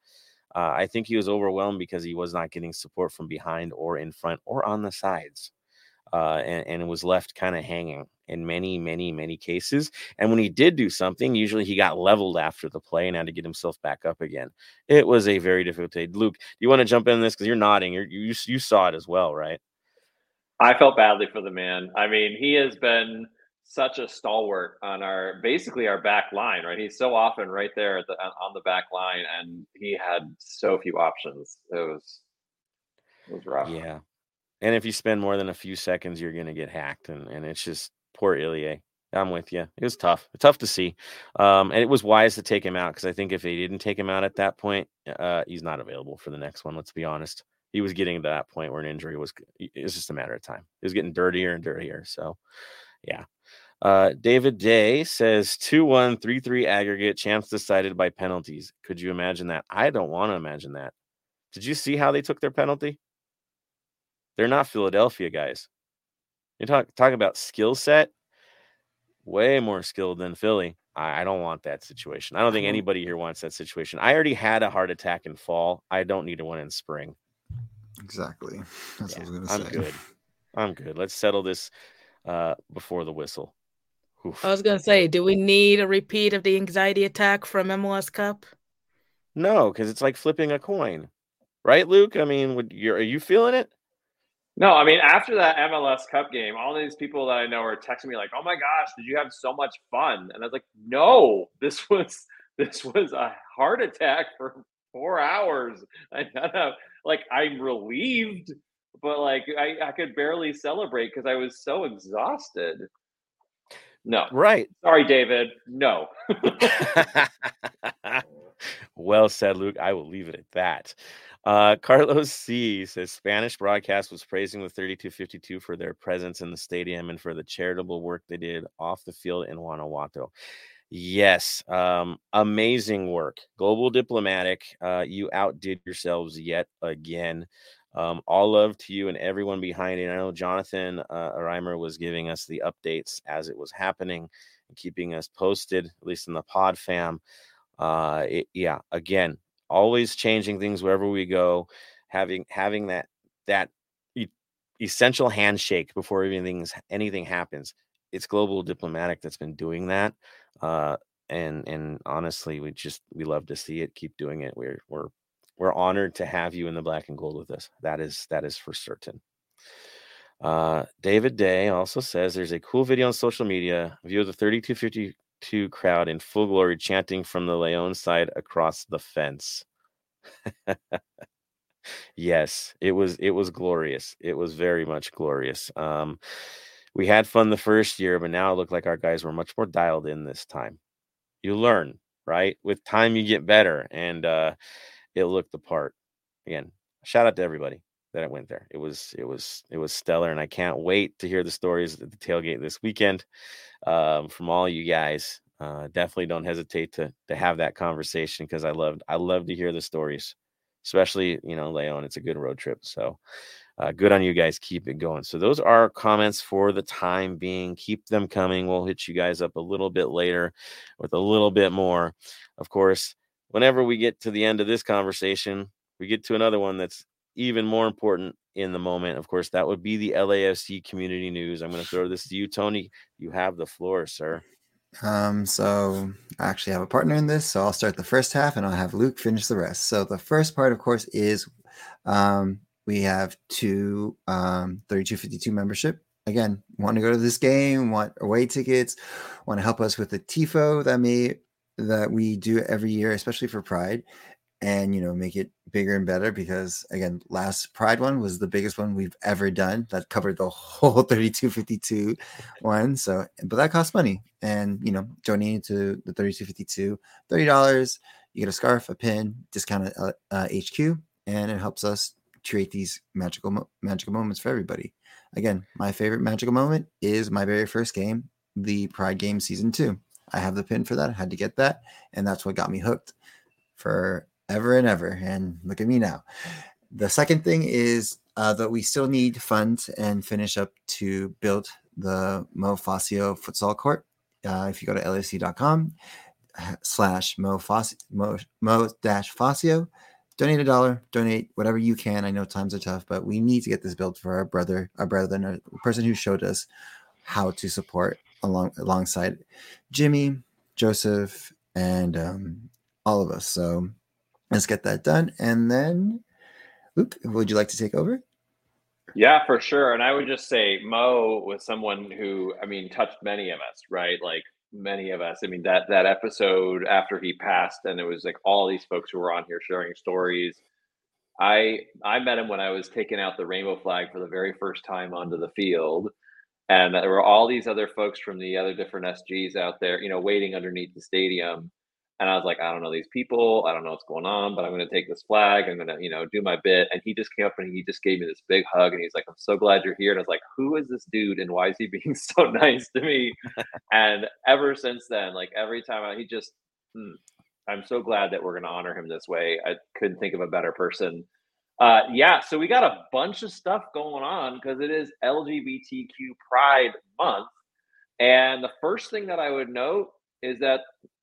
Uh, I think he was overwhelmed because he was not getting support from behind or in front or on the sides, uh, and, and was left kind of hanging in many, many, many cases. And when he did do something, usually he got leveled after the play and had to get himself back up again. It was a very difficult day. Luke, do you want to jump in this because you're nodding? You're, you you saw it as well, right? I felt badly for the man. I mean, he has been such a stalwart on our basically our back line, right? He's so often right there at the on the back line, and he had so few options. It was it was rough. Yeah. And if you spend more than a few seconds, you're gonna get hacked. And and it's just poor Ilie. I'm with you. It was tough, tough to see, um, and it was wise to take him out because I think if they didn't take him out at that point, uh, he's not available for the next one. Let's be honest. He was getting to that point where an injury was. It was just a matter of time. It was getting dirtier and dirtier. So, yeah. Uh, David Day says 2 1, 3 3 aggregate, champs decided by penalties. Could you imagine that? I don't want to imagine that. Did you see how they took their penalty? They're not Philadelphia guys. You talk talk about skill set, way more skilled than Philly. I, I don't want that situation. I don't think anybody here wants that situation. I already had a heart attack in fall. I don't need one in spring. Exactly. [laughs] That's Yeah, what I was I'm gonna say. good. I'm good. Let's settle this uh, before the whistle. Oof. I was gonna say, do we need a repeat of the anxiety attack from MLS Cup? No, because it's like flipping a coin, right, Luke? I mean, would you are you feeling it? No, I mean after that MLS Cup game, all these people that I know are texting me like, "Oh my gosh, did you have so much fun?" And I was like, "No, this [laughs] was this was a heart attack for four hours. [laughs] I don't know, like I'm relieved, but like I, I could barely celebrate because I was so exhausted. No, Right. sorry, David. No, [laughs] well said, Luke. I will leave it at that. Uh, Carlos C says Spanish broadcast was praising the 3252 for their presence in the stadium and for the charitable work they did off the field in Guanajuato. Yes, um, amazing work. Global Diplomatic, uh, you outdid yourselves yet again. Um, all love to you and everyone behind it. I know Jonathan uh, Reimer was giving us the updates as it was happening and keeping us posted, at least in the pod fam. Uh, it, yeah, again, always changing things wherever we go, having having that that e- essential handshake before anything anything happens. It's global diplomatic that's been doing that, uh, and and honestly, we just we love to see it. Keep doing it. We're we're we're honored to have you in the black and gold with us. That is that is for certain. Uh, David Day also says there's a cool video on social media. View the 3250 2 crowd in full glory chanting from the Leon side across the fence. yes, it was it was glorious. It was very much glorious. Um, we had fun the first year, but now it looked like our guys were much more dialed in this time. You learn, right? With time you get better and uh it looked the part. Again, shout out to everybody that went there. It was it was it was stellar, and I can't wait to hear the stories at the tailgate this weekend um, from all you guys. Uh, definitely don't hesitate to to have that conversation because I loved I love to hear the stories, especially you know Leon. It's a good road trip, so uh, good on you guys. Keep it going. So those are comments for the time being. Keep them coming. We'll hit you guys up a little bit later with a little bit more. Of course, whenever we get to the end of this conversation, we get to another one that's even more important in the moment. Of course, that would be the LAFC community news. I'm going to throw this to you, Tony. You have the floor, sir. Um, so I actually have a partner in this, so I'll start the first half and I'll have Luke finish the rest. So the first part, of course, is um, we have two um, 3252 membership. Again, want to go to this game, want away tickets, want to help us with the TIFO that may that we do every year, especially for Pride, and you know make it bigger and better because again, last Pride one was the biggest one we've ever done that covered the [laughs] whole 3252 one. So, but that costs money, and you know, donating to the 3252, thirty dollars, you get a scarf, a pin, discount at uh, HQ, and it helps us create these magical magical moments for everybody. Again, my favorite magical moment is my very first game, the Pride game season two. I have the pin for that. I had to get that, and that's what got me hooked for ever and ever. And look at me now. The second thing is uh, that we still need funds and finish up to build the Mo Facio futsal court. Uh, if you go to lfc.com slash Mo Facio, Mo, dash Facio, donate a dollar, donate whatever you can. I know times are tough, but we need to get this built for our brother, our brother, and a person who showed us how to support along alongside Jimmy, Joseph, and um, all of us. So let's get that done. And then, Luke, would you like to take over? Yeah, for sure. And I would just say Mo was someone who, I mean, touched many of us, right? Like many of us. I mean, that that episode after he passed, and it was like all these folks who were on here sharing stories. I I met him when I was taking out the rainbow flag for the very first time onto the field. And there were all these other folks from the other different SGs out there, you know, waiting underneath the stadium. And I was like, I don't know these people. I don't know what's going on, but I'm going to take this flag. I'm going to, you know, do my bit. And he just came up and he just gave me this big hug. And he's like, I'm so glad you're here. And I was like, who is this dude? And why is he [laughs] being so nice to me? [laughs] and ever since then, like every time I, he just, hmm, I'm so glad that we're going to honor him this way. I couldn't think of a better person. Uh, yeah, so we got a bunch of stuff going on because it is LGBTQ Pride Month. And the first thing that I would note is that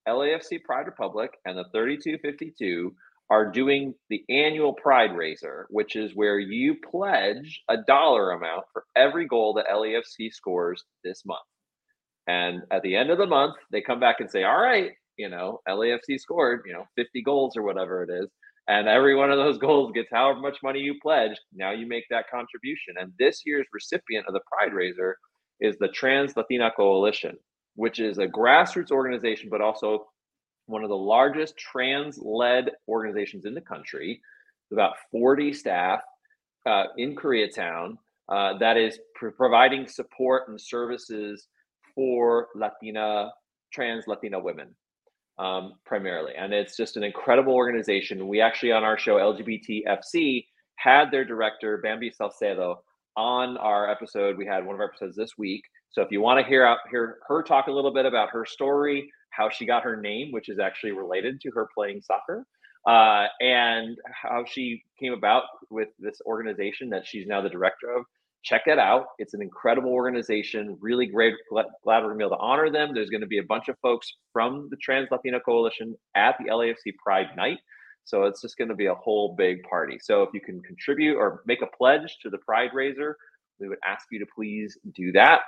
LAFC Pride Republic and the 3252 are doing the annual Pride Raiser, which is where you pledge a dollar amount for every goal that LAFC scores this month. And at the end of the month, they come back and say, All right, you know, LAFC scored, you know, 50 goals or whatever it is. And every one of those [laughs] goals gets however much money you pledged. Now you make that contribution. And this year's recipient of the Pride Raiser is the Trans Latina Coalition which is a grassroots organization, but also one of the largest trans led organizations in the country, about 40 staff uh, in Koreatown uh, that is pr- providing support and services for Latina, trans Latina women. Um, primarily. And it's just an incredible organization. We actually, on our show, LGBTFC, had their director, Bambi Salcedo, on our episode. We had one of our episodes this week so if you want to hear out hear her talk a little bit about her story, how she got her name, which is actually related to her playing soccer, uh, and how she came about with this organization that she's now the director of. Check it out. It's an incredible organization. Really great. Glad, glad we're gonna be able to honor them. There's going to be a bunch of folks from the Trans Latina Coalition at the LAFC Pride Night. So it's just going to be a whole big party. So if you can contribute or make a pledge to the Pride Raiser, we would ask you to please do that.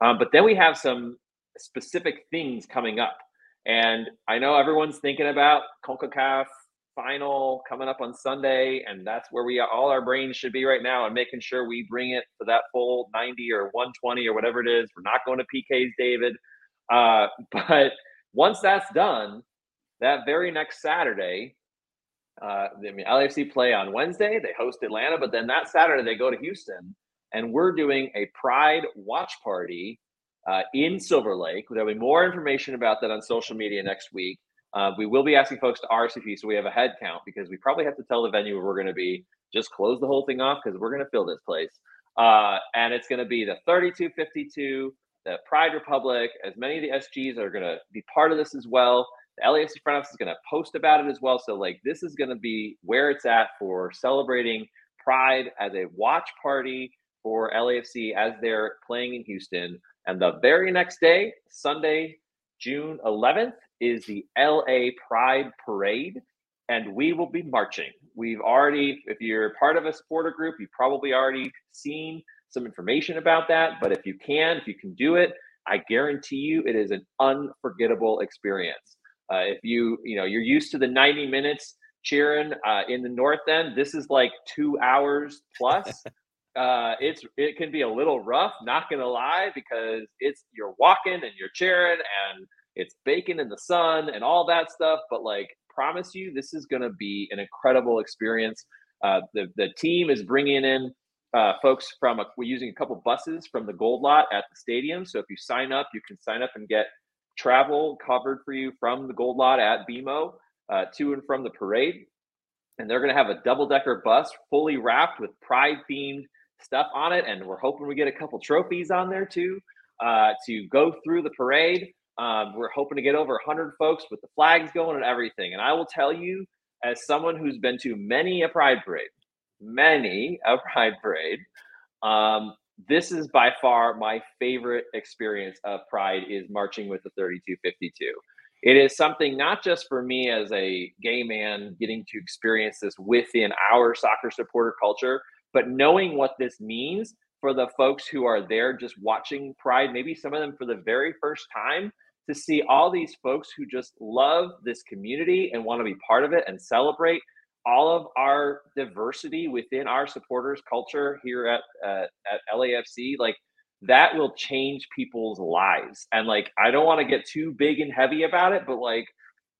Um, but then we have some specific things coming up. And I know everyone's thinking about CONCACAF final coming up on Sunday, and that's where we all our brains should be right now and making sure we bring it to that full 90 or 120 or whatever it is. We're not going to PKs, David. Uh, [laughs] but once that's done, that very next Saturday, uh, I mean, LAFC play on Wednesday. They host Atlanta, but then that Saturday they go to Houston and we're doing a Pride watch party uh, in Silver Lake. There'll be more information about that on social media next week. Uh, we will be asking folks to RSVP, so we have a head count because we probably have to tell the venue where we're going to be. Just close the whole thing off because we're going to fill this place. Uh, and it's going to be the 3252, the Pride Republic. As many of the SGs are going to be part of this as well. The LAFC front office is going to post about it as well. So, like, this is going to be where it's at for celebrating Pride as a watch party for LAFC as they're playing in Houston. And the very next day, Sunday, June 11th, is the LA Pride Parade, and we will be marching. We've already, if you're part of a supporter group, you've probably already seen some information about that. But if you can, if you can do it, I guarantee you it is an unforgettable experience. Uh, if you, you know, you're used to the 90 minutes cheering uh, in the north end, this is like two hours plus. Uh, it's it can be a little rough, not gonna lie, because it's you're walking and you're cheering and it's baking in the sun and all that stuff. But like, promise you, this is gonna be an incredible experience. Uh, the the team is bringing in uh, folks from a, we're using a couple buses from the Gold Lot at the stadium. So if you sign up, you can sign up and get travel covered for you from the Gold Lot at BMO uh, to and from the parade. And they're going to have a double decker bus fully wrapped with pride themed stuff on it, and we're hoping we get a couple trophies on there too uh, to go through the parade. Um, we're hoping to get over 100 folks with the flags going and everything. And I will tell you, as someone who's been to many a pride parade, many a [laughs] pride parade, um, this is by far my favorite experience of pride is marching with the 3252 it is something not just for me as a gay man getting to experience this within our soccer supporter culture but knowing what this means for the folks who are there just watching Pride, maybe some of them for the very first time, to see all these folks who just love this community and want to be part of it and celebrate all of our diversity within our supporters culture here at uh, at LAFC, like that will change people's lives. And like, I don't want to get too big and heavy about it, but like,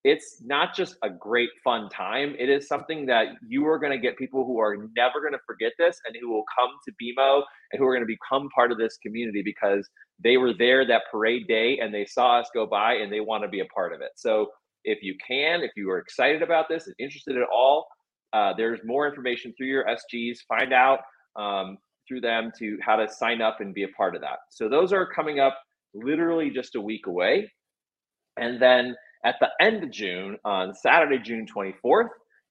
it's not just a great fun time. It is something that you are going to get people who are never going to forget this and who will come to BMO and who are going to become part of this community because they were there that parade day and they saw us go by and they want to be a part of it. So if you can, if you are excited about this and interested at all, uh, there's more information through your SGs. Find out um, through them to how to sign up and be a part of that. So those are coming up literally just a week away. And then at the end of June, on Saturday, June 24th,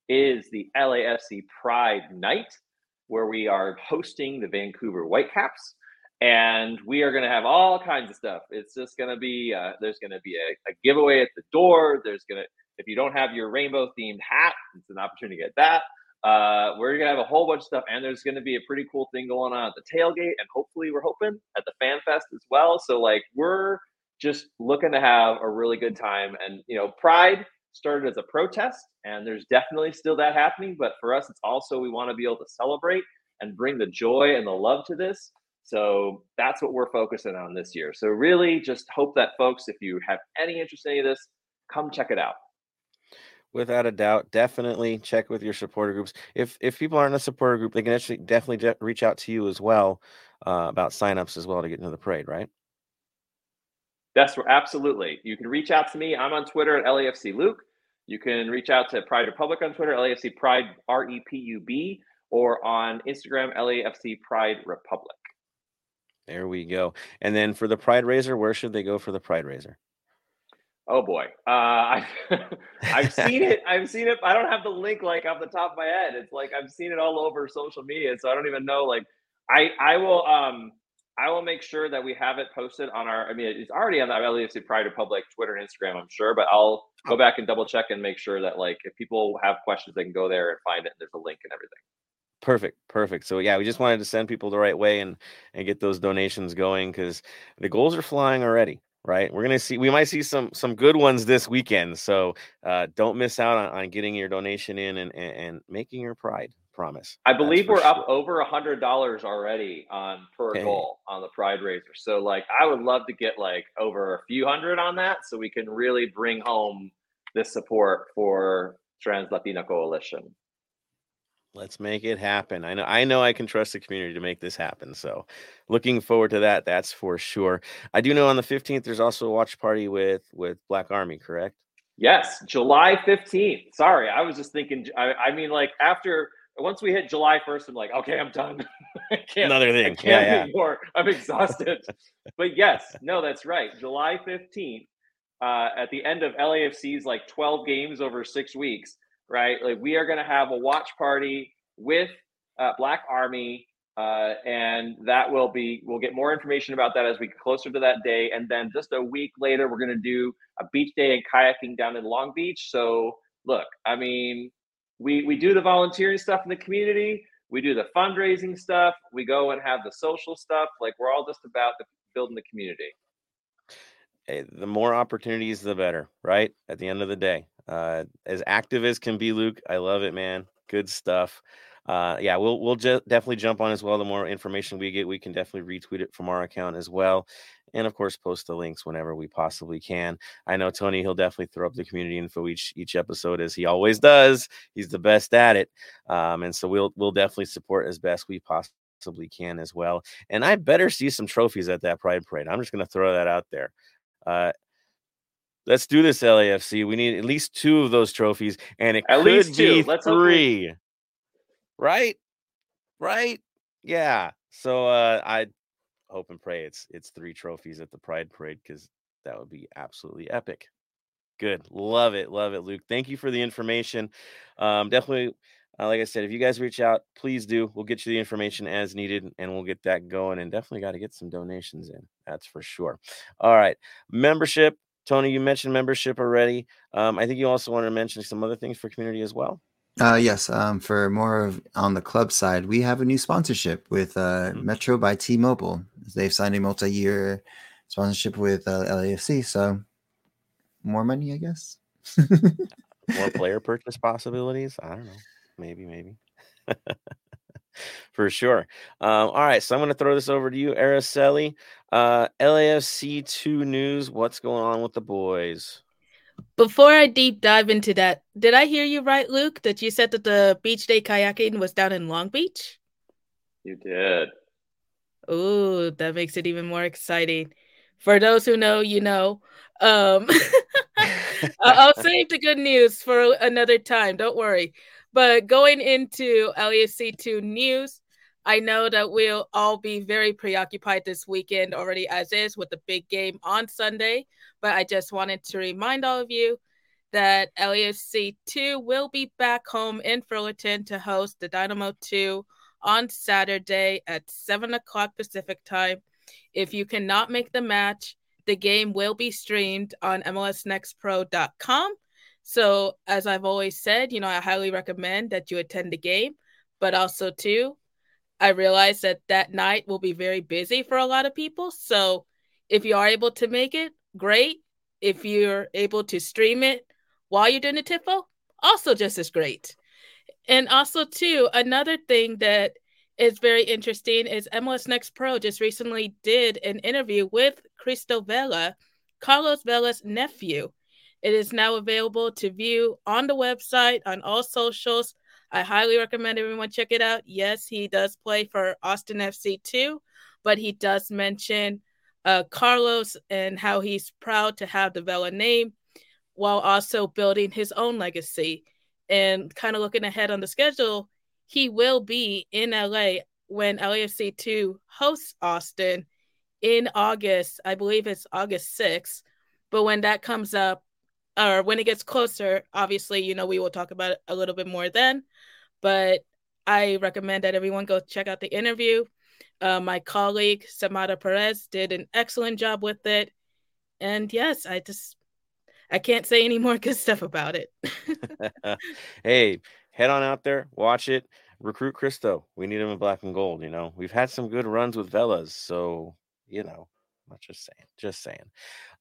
is the LAFC Pride Night, where we are hosting the Vancouver Whitecaps and we are going to have all kinds of stuff. It's just going to be uh, there's going to be a, a, giveaway at the door. There's going to if you don't have your rainbow themed hat, it's an opportunity to get that. Uh, we're going to have a whole bunch of stuff, and there's going to be a pretty cool thing going on at the tailgate, and hopefully we're hoping at the fan fest as well. So like we're just looking to have a really good time, and you know, Pride started as a protest, and there's definitely still that happening. But for us, it's also we want to be able to celebrate and bring the joy and the love to this so that's what we're focusing on this year. So really just hope that folks, if you have any interest in any of this, come check it out. Without a doubt, definitely check with your supporter groups. If if people aren't a supporter group, they can actually definitely de- reach out to you as well uh, about signups as well to get into the parade, right? That's absolutely. You can reach out to me. I'm on Twitter at LAFC Luke. You can reach out to Pride Republic on Twitter, LAFC Pride R E P U B, or on Instagram, LAFC Pride Republic. There we go. And then for the Pride Raiser, where should they go for the Pride Raiser? Oh boy, uh, [laughs] I've, I've seen it. I've seen it. I don't have the link like off the top of my head. It's like I've seen it all over social media, so I don't even know. Like, I I will um I will make sure that we have it posted on our. I mean, it's already on the LAFC Pride Republic Twitter and Instagram, I'm sure. But I'll go oh. back and double check and make sure that like if people have questions, they can go there and find it. And there's a link and everything. Perfect, perfect. So yeah, we just wanted to send people the right way and and get those donations going because the goals are flying already. Right, we're gonna see. We might see some some good ones this weekend. So uh, don't miss out on, on getting your donation in and, and, and making your pride promise. I believe we're sure. up over a hundred dollars already on per okay. goal on the Pride Raiser. So like, I would love to get like over a few hundred on that, so we can really bring home this support for Trans Latina Coalition. Let's make it happen. I know I know I can trust the community to make this happen. So looking forward to that. That's for sure. I do know on the 15th there's also a watch party with with Black Army, correct? Yes, July 15th. Sorry, I was just thinking I, I mean like after once we hit July 1st, I'm like, okay, I'm done. [laughs] Another thing. I can't yeah, yeah. anymore. I'm exhausted. [laughs] but yes, no, that's right. July 15th, uh, at the end of LAFC's like 12 games over six weeks, right? Like we are going to have a watch party with uh, Black Army, uh, and that will be we'll get more information about that as we get closer to that day. And then just a week later, we're going to do a beach day and kayaking down in Long Beach. So look, I mean, we we do the volunteering stuff in the community. We do the fundraising stuff. We go and have the social stuff. Like we're all just about the, building the community. Hey, the more opportunities, the better, right? At the end of the day, uh, as active as can be, Luke. I love it, man. Good stuff. Uh, yeah, we'll we'll ju- definitely jump on as well. The more information we get, we can definitely retweet it from our account as well, and of course, post the links whenever we possibly can. I know Tony; he'll definitely throw up the community info each each episode as he always does. He's the best at it, um, and so we'll we'll definitely support as best we possibly can as well. And I better see some trophies at that Pride Parade. I'm just going to throw that out there. Uh, let's do this LAFC. We need at least two of those trophies, and it at could least two. be let's three. Right, right, yeah. So uh, I hope and pray it's it's three trophies at the Pride Parade because that would be absolutely epic. Good, love it, love it, Luke. Thank you for the information. Um, definitely. Uh, like I said, if you guys reach out, please do. We'll get you the information as needed and we'll get that going. And definitely got to get some donations in. That's for sure. All right. Membership Tony, you mentioned membership already. Um, I think you also wanted to mention some other things for community as well. Uh, yes, um, for more of on the club side, we have a new sponsorship with uh, mm-hmm. Metro by T-Mobile. They've signed a multi-year sponsorship with uh, LAFC, so more money, I guess. more player [laughs] purchase possibilities. I don't know. maybe, maybe. [laughs] For sure. Um, all right, so I'm going to throw this over to you, Araceli. Uh, LAFC two news. What's going on with the boys? Before I deep dive into that, did I hear you right, Luke? That you said that the beach day kayaking was down in Long Beach? You did. Ooh, that makes it even more exciting. For those who know, you know. Um, [laughs] I'll save the good news for another time. Don't worry. But going into LAFC 2 news, I know that we'll all be very preoccupied this weekend already, as is, with the big game on Sunday. But I just wanted to remind all of you that LAFC 2 will be back home in Fullerton to host the Dynamo 2 on Saturday at 7 o'clock Pacific time. If you cannot make the match, the game will be streamed on MLSNextPro.com. So, as I've always said, you know, I highly recommend that you attend the game, but also, too, I realize that that night will be very busy for a lot of people. So, if you are able to make it, great. If you're able to stream it while you're doing the TIFO, also just as great. And also, too, another thing that is very interesting is MLS Next Pro just recently did an interview with Cristo Vela, Carlos Vela's nephew. It is now available to view on the website, on all socials. I highly recommend everyone check it out. Yes, he does play for Austin FC too, but he does mention uh, Carlos and how he's proud to have the Vela name while also building his own legacy and kind of looking ahead on the schedule, he will be in LA when LAFC 2 hosts Austin in August. I believe it's August 6th. But when that comes up, or when it gets closer, obviously, you know, we will talk about it a little bit more then. But I recommend that everyone go check out the interview. Uh, my colleague, Samara Perez, did an excellent job with it. And yes, I just I can't say any more [laughs] good stuff about it. [laughs] [laughs] hey, head on out there, watch it, recruit Cristo. We need him in black and gold. You know, we've had some good runs with Velas, so you know, I'm just saying, just saying.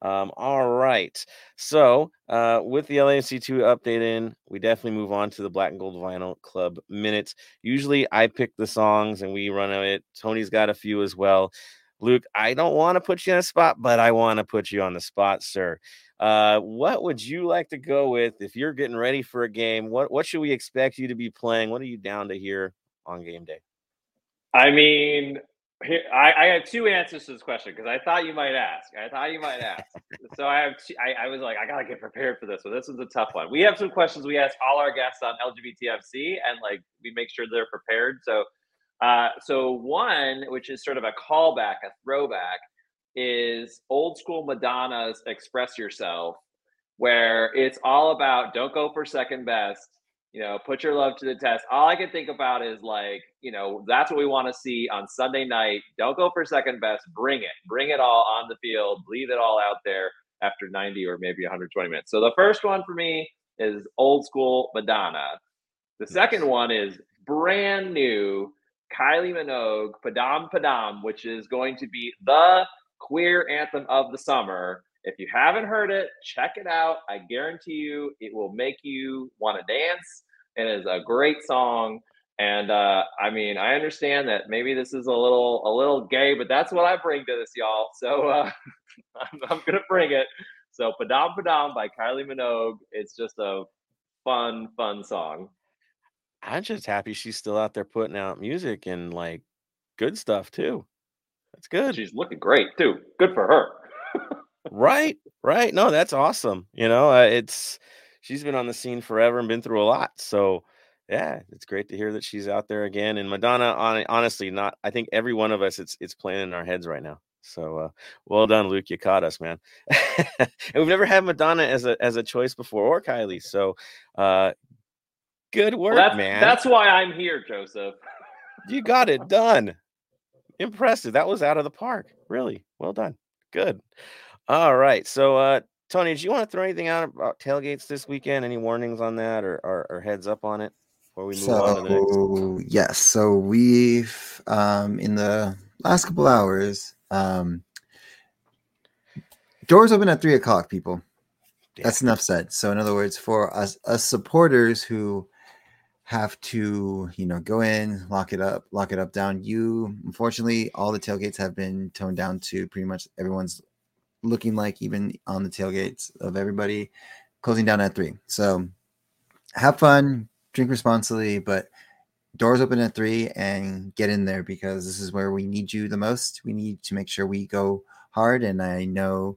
Um, all right. So, uh, with the LAFC2 update in, we definitely move on to the Black and Gold Vinyl Club minutes. Usually I pick the songs and we run it. Tony's got a few as well. Luke, I don't want to put you on a spot, but I want to put you on the spot, sir. Uh, what would you like to go with if you're getting ready for a game? What what should we expect you to be playing? What are you down to hear on game day? I mean, here, I, I have two answers to this question because I thought you might ask. I thought you might ask. [laughs] so I have. Two, I, I was like, I gotta get prepared for this one. This is a tough one. We have some questions we ask all our guests on LGBTFC, and like we make sure they're prepared. So, uh, so one, which is sort of a callback, a throwback, is old school Madonna's Express Yourself, where it's all about don't go for second best, you know, put your love to the test. All I can think about is like, you know, that's what we want to see on Sunday night. Don't go for second best, bring it, bring it all on the field, Leave it all out there after 90 or maybe 120 minutes. So the first one for me is old school Madonna. The hmm. second one is brand new Kylie Minogue, Padam Padam, which is going to be the queer anthem of the summer. If you haven't heard it, check it out. I guarantee you it will make you want to dance. It is a great song. And uh, I mean, I understand that maybe this is a little a little gay, but that's what I bring to this, y'all. So uh, [laughs] I'm, I'm, gonna bring it. So Padam Padam by Kylie Minogue. It's just a fun, fun song. I'm just happy she's still out there putting out music and like good stuff too. That's good. She's looking great too. Good for her. [laughs] right, right. No, that's awesome. You know, uh, it's she's been on the scene forever and been through a lot. So, yeah, it's great to hear that she's out there again. And Madonna, on, honestly, not. I think every one of us, it's it's playing in our heads right now. So, uh, well done, Luke. You caught us, man. [laughs] and we've never had Madonna as a as a choice before, or Kylie. So, uh, good work, well, that's, man. That's why I'm here, Joseph. you got it done impressive. That was out of the park. Really well done. Good. All right. So, uh, Tony, do you want to throw anything out about tailgates this weekend? Any warnings on that or, or, or heads up on it before we move so, on to the next? Yes. So we've um, in the last couple hours, um, doors open at three o'clock. People, Damn. that's enough said. So, in other words, for us, us supporters who have to, you know, go in, lock it up, lock it up down. You, unfortunately, all the tailgates have been toned down to pretty much everyone's looking like even on the tailgates of everybody closing down at three. So have fun, drink responsibly, but doors open at three and get in there because this is where we need you the most. We need to make sure we go hard. And I know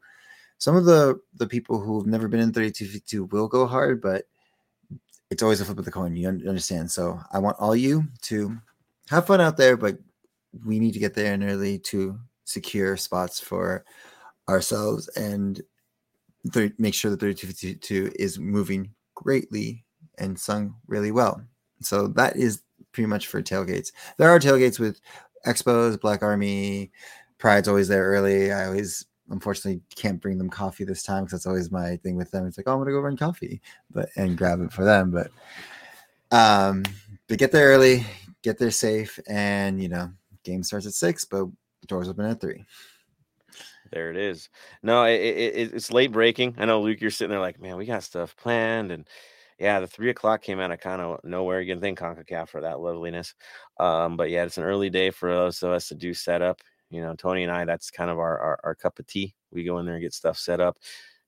some of the the people who've never been in 3252 will go hard, but it's always a flip of the coin. You understand? So I want all you to have fun out there, but we need to get there in early to secure spots for ourselves and th- make sure that 3252 is moving greatly and sung really well. So that is pretty much for tailgates. There are tailgates with expos, Black Army, Pride's always there early. I always unfortunately can't bring them coffee this time because that's always my thing with them. It's like, oh, I'm gonna go run coffee, but and grab it for them. But um, but get there early, get there safe, and you know, game starts at six, but doors open at three. There it is. No, it, it, it's late breaking. I know Luke, you're sitting there like, man, we got stuff planned, and yeah, the three o'clock came out of kind of nowhere. Can thank CONCACAF for that loveliness. Um, but yeah, it's an early day for those of us to do setup. You know, Tony and I, that's kind of our, our, our cup of tea. We go in there and get stuff set up,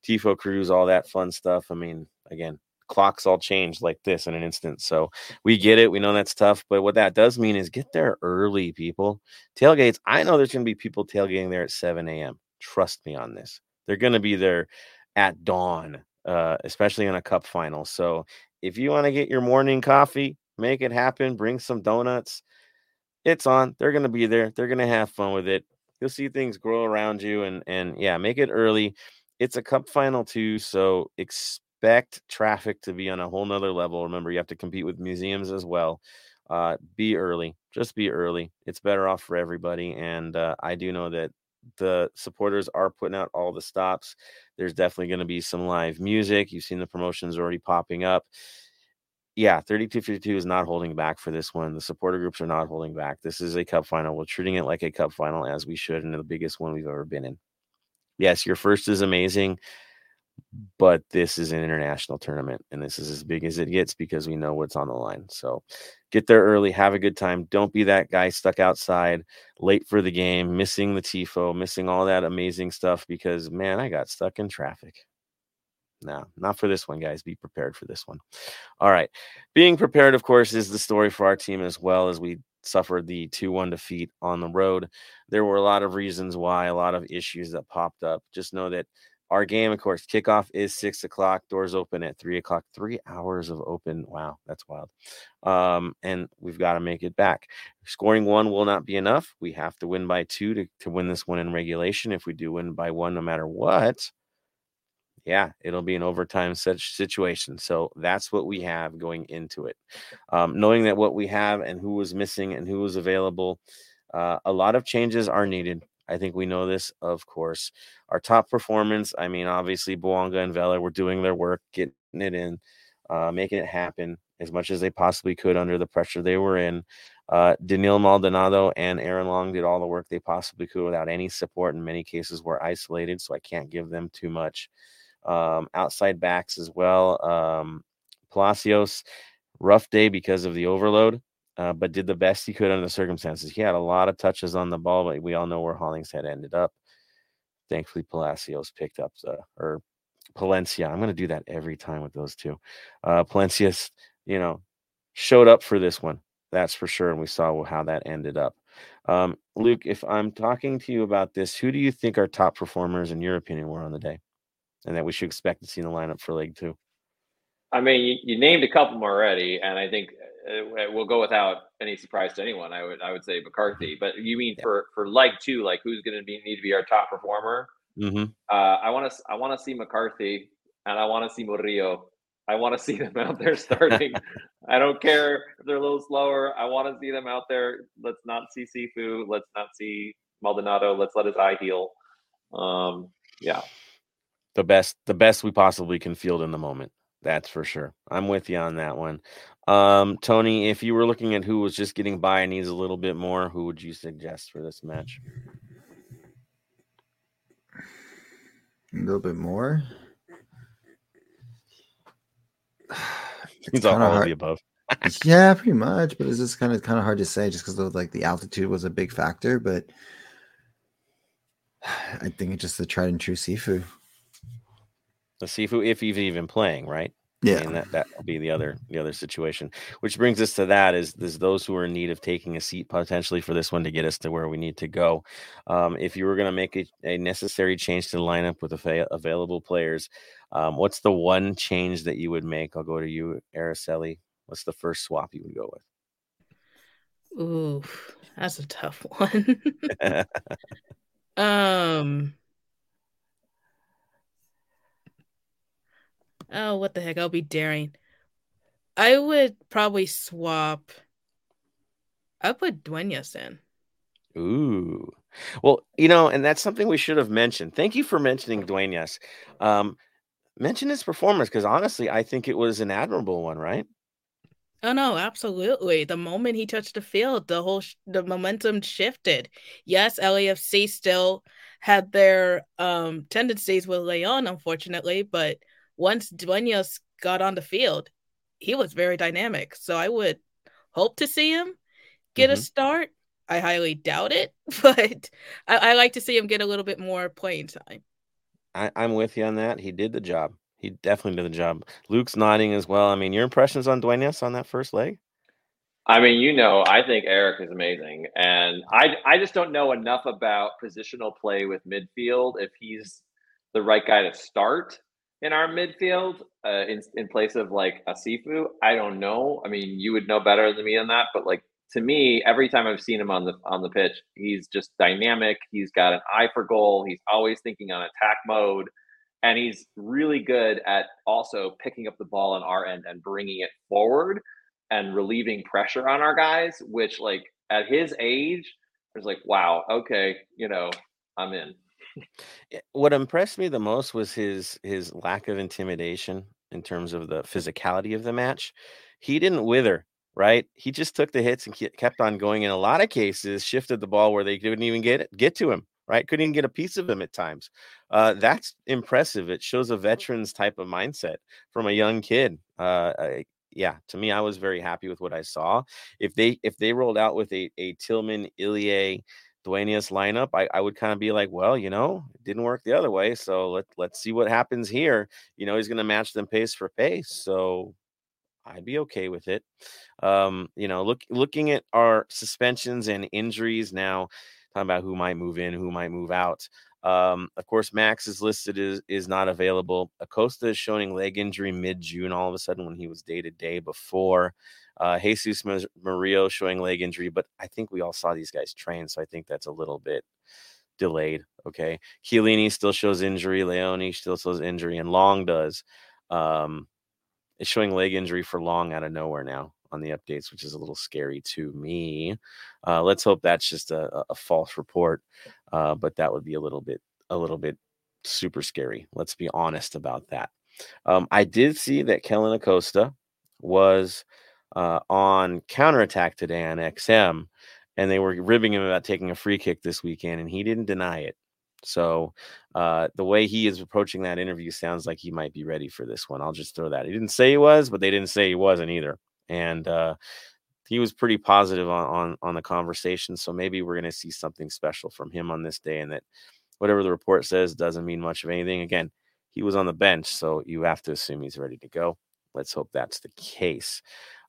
TIFO crews, all that fun stuff. I mean, again, clocks all change like this in an instant. So we get it. We know that's tough. But what that does mean is get there early, people. Tailgates, I know there's going to be people tailgating there at 7 a.m. Trust me on this. They're going to be there at dawn, uh, especially in a cup final. So if you want to get your morning coffee, make it happen. Bring some donuts it's on. They're going to be there. They're going to have fun with it. You'll see things grow around you and and yeah, make it early. It's a cup final too, so expect traffic to be on a whole nother level. Remember, you have to compete with museums as well. Uh, be early. Just be early. It's better off for everybody. And uh, I do know that the supporters are putting out all the stops. There's definitely going to be some live music. You've seen the promotions already popping up yeah, 3252 is not holding back for this one. The supporter groups are not holding back. This is a cup final. We're treating it like a cup final as we should, and the biggest one we've ever been in. Yes, your first is amazing, but this is an international tournament, and this is as big as it gets because we know what's on the line. So get there early, have a good time. Don't be that guy stuck outside late for the game, missing the TIFO, missing all that amazing stuff because, man, I got stuck in traffic no, not for this one, guys. Be prepared for this one. All right. Being prepared, of course, is the story for our team as well as we suffered the 2 1 defeat on the road. There were a lot of reasons why, a lot of issues that popped up. Just know that our game, of course, kickoff is six o'clock, doors open at three o'clock, three hours of open. Wow, that's wild. Um, and we've got to make it back. Scoring one will not be enough. We have to win by two to, to win this one in regulation. If we do win by one, no matter what, yeah, it'll be an overtime such situation. So that's what we have going into it. Um, knowing that what we have and who was missing and who was available, uh, a lot of changes are needed. I think we know this, of course. Our top performance, I mean, obviously, Bouanga and Vela were doing their work, getting it in, uh, making it happen as much as they possibly could under the pressure they were in. Uh, Denil Maldonado and Aaron Long did all the work they possibly could without any support. In many cases, were isolated, so I can't give them too much um, outside backs as well. Um, Palacios, rough day because of the overload, uh, but did the best he could under the circumstances. He had a lot of touches on the ball, but we all know where Hollingshead ended up. Thankfully, Palacios picked up the or Palencia. I'm going to do that every time with those two. Uh, Palencia's, you know, showed up for this one. That's for sure. And we saw how that ended up. Um, Luke, if I'm talking to you about this, who do you think our top performers, in your opinion, were on the day? and that we should expect to see in the lineup for Leg Two? I mean, you, you named a couple already, and I think it, will go without any surprise to anyone. I would I would say McCarthy, but you mean yeah. for for Leg Two, like who's going to be need to be our top performer? Mm-hmm. Uh, I want to I want to see McCarthy, and I want to see Murillo. I want to see them out there [laughs] starting. I don't care if they're a little slower. I want to see them out there. Let's not see Sifu. Let's not see Maldonado. Let's let his eye heal. Um, yeah, the best the best we possibly can field in the moment. That's for sure. I'm with you on that one. Um, Tony, if you were looking at who was just getting by and needs a little bit more, who would you suggest for this match? A little bit more. [sighs] All, all of the above. [laughs] yeah, pretty much. But it's just kind of kind of hard to say, just because like the altitude was a big factor. But [sighs] I think it's just the tried and true Sifu. The Sifu, if he's even playing, right? Yeah, I mean, that that will be the other the other situation. Which brings us to that is there's those who are in need of taking a seat potentially for this one to get us to where we need to go. Um, if you were going to make a, a, necessary change to the lineup with av- available players, um, what's the one change that you would make? I'll go to you, Araceli. What's the first swap you would go with? Ooh, that's a tough [laughs] one. [laughs] um oh, what the heck? I'll be daring. I would probably swap. I put Duenas in. Ooh. Well, you know, and that's something we should have mentioned. Thank you for mentioning Duenas. Um, mention his performance because honestly, I think it was an admirable one, right? Oh no, absolutely. The moment he touched the field, the whole sh- the momentum shifted. Yes, LAFC still had their um tendencies with Leon, unfortunately, but once Duenas got on the field, he was very dynamic. So I would hope to see him get mm-hmm. a start. I highly doubt it, [laughs] but I, I, like to see him get a little bit more playing time. I, I'm with you on that. He did the job. He definitely did the job. Luke's nodding as well. I mean, your impressions on Duenas on that first leg? I mean, you know, I think Eric is amazing, and I I just don't know enough about positional play with midfield if he's the right guy to start in our midfield uh, in in place of like a Sifu. I don't know. I mean, you would know better than me on that, but like to me, every time I've seen him on the on the pitch, he's just dynamic. He's got an eye for goal. He's always thinking on attack mode, and he's really good at also picking up the ball on our end and bringing it forward and relieving pressure on our guys. Which, like at his age, it's like, wow, okay, you know, I'm in. Eh, what impressed me the most was his his lack of intimidation in terms of the physicality of the match. He didn't wither, right? He just took the hits and kept on going. In a lot of cases, shifted the ball where they couldn't even get it, get to him, right? Couldn't even get a piece of him at times. Uh, that's impressive. It shows a veteran's type of mindset from a young kid. Uh, I, yeah, to me, I was very happy with what I saw. If they if they rolled out with a a Tillman Ilie Duenas lineup, I, I would kind of be like, well, you know, it didn't work the other way. So let, let's see what happens here. You know, he's going to match them pace for pace. So I'd be okay with it. Um, you know, look looking at our suspensions and injuries now, talking about who might move in, who might move out. Um, of course, Max is listed is is not available. Acosta is showing leg injury mid June. All of a sudden, when he was day to day before. Uh, Jesus Murillo showing leg injury, but I think we all saw these guys train, so I think that's a little bit delayed. Okay, Chiellini still shows injury. Leone still shows injury, and Long does. Um, is showing leg injury for Long out of nowhere now on the updates, which is a little scary to me. Uh, let's hope that's just a, a false report, uh, but that would be a little bit a little bit super scary. Let's be honest about that. Um, I did see that Kellyn Acosta was uh, on counterattack today on XM, and they were ribbing him about taking a free kick this weekend, and he didn't deny it. So uh, the way he is approaching that interview sounds like he might be ready for this one. I'll just throw that. He didn't say he was, but they didn't say he wasn't either. And uh, he was pretty positive on, on on the conversation. So maybe we're going to see something special from him on this day, and that whatever the report says doesn't mean much of anything. Again, he was on the bench, so you have to assume he's ready to go. Let's hope that's the case.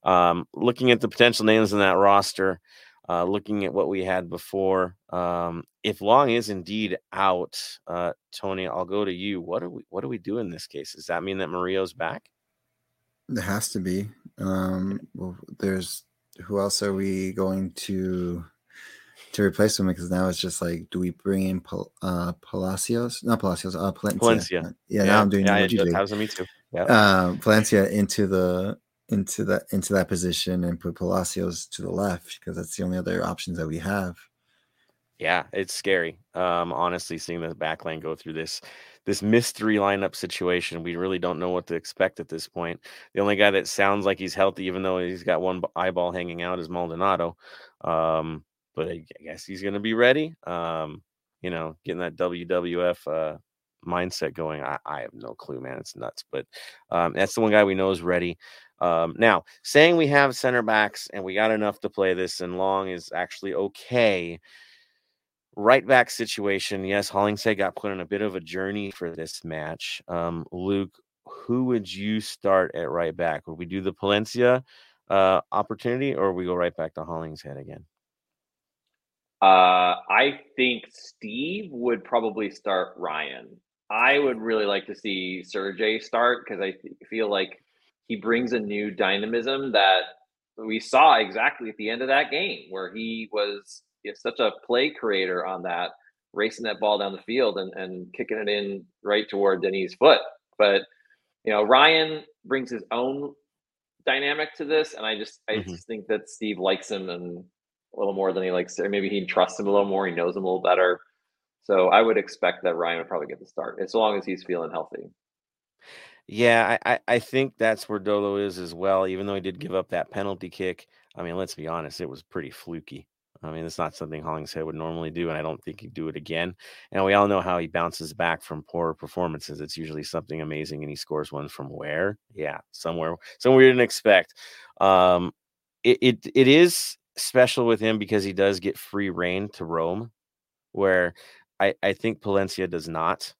Um, looking at the potential names in that roster, uh, looking at what we had before, um, if Long is indeed out, uh, Tony, I'll go to you. What do we what do we do in this case? Does that mean that Murillo's back? There has to be. Um, well, there's who else are we going to to replace him? Because now it's just like, do we bring in Pal- uh, Palacios? Not Palacios. Uh, Palencia. Palencia. Yeah, yeah, now I'm doing yeah, what you do. Me too. Yeah. Uh, Palencia into the into that into that position and put Palacios to the left because that's the only other options that we have. Yeah, it's scary. Um, honestly, seeing the back lane go through this this mystery lineup situation, we really don't know what to expect at this point. The only guy that sounds like he's healthy, even though he's got one eyeball hanging out, is Maldonado. Um, but I guess he's going to be ready. Um, you know, getting that WWF uh, mindset going. I, I, have no clue, man. It's nuts. But um, that's the one guy we know is ready. Um, now, saying we have center backs and we got enough to play this, and Long is actually okay. Right back situation. Yes, Hollingshead got put on a bit of a journey for this match. Um, Luke, who would you start at right back? Would we do the Palencia uh, opportunity, or we go right back to Hollingshead again? Uh, I think Steve would probably start Ryan. I would really like to see Sergi start because I feel like he brings a new dynamism that we saw exactly at the end of that game where he was such a play creator on that, racing that ball down the field and, and kicking it in right toward Denis' foot. But you know, Ryan brings his own dynamic to this, and I just I mm-hmm. just think that Steve likes him and a little more than he likes, or maybe he trusts him a little more. He knows him a little better. So I would expect that Ryan would probably get the start as long as he's feeling healthy. Yeah, I, I think that's where Dolo is as well. Even though he did give up that penalty kick, I mean, let's be honest, it was pretty fluky. I mean, it's not something Hollingshead would normally do, and I don't think he'd do it again. And we all know how he bounces back from poor performances. It's usually something amazing, and he scores one from where? Yeah, somewhere, somewhere we didn't expect. Um, it, it it is special with him because he does get free reign to roam, where I I think Palencia does not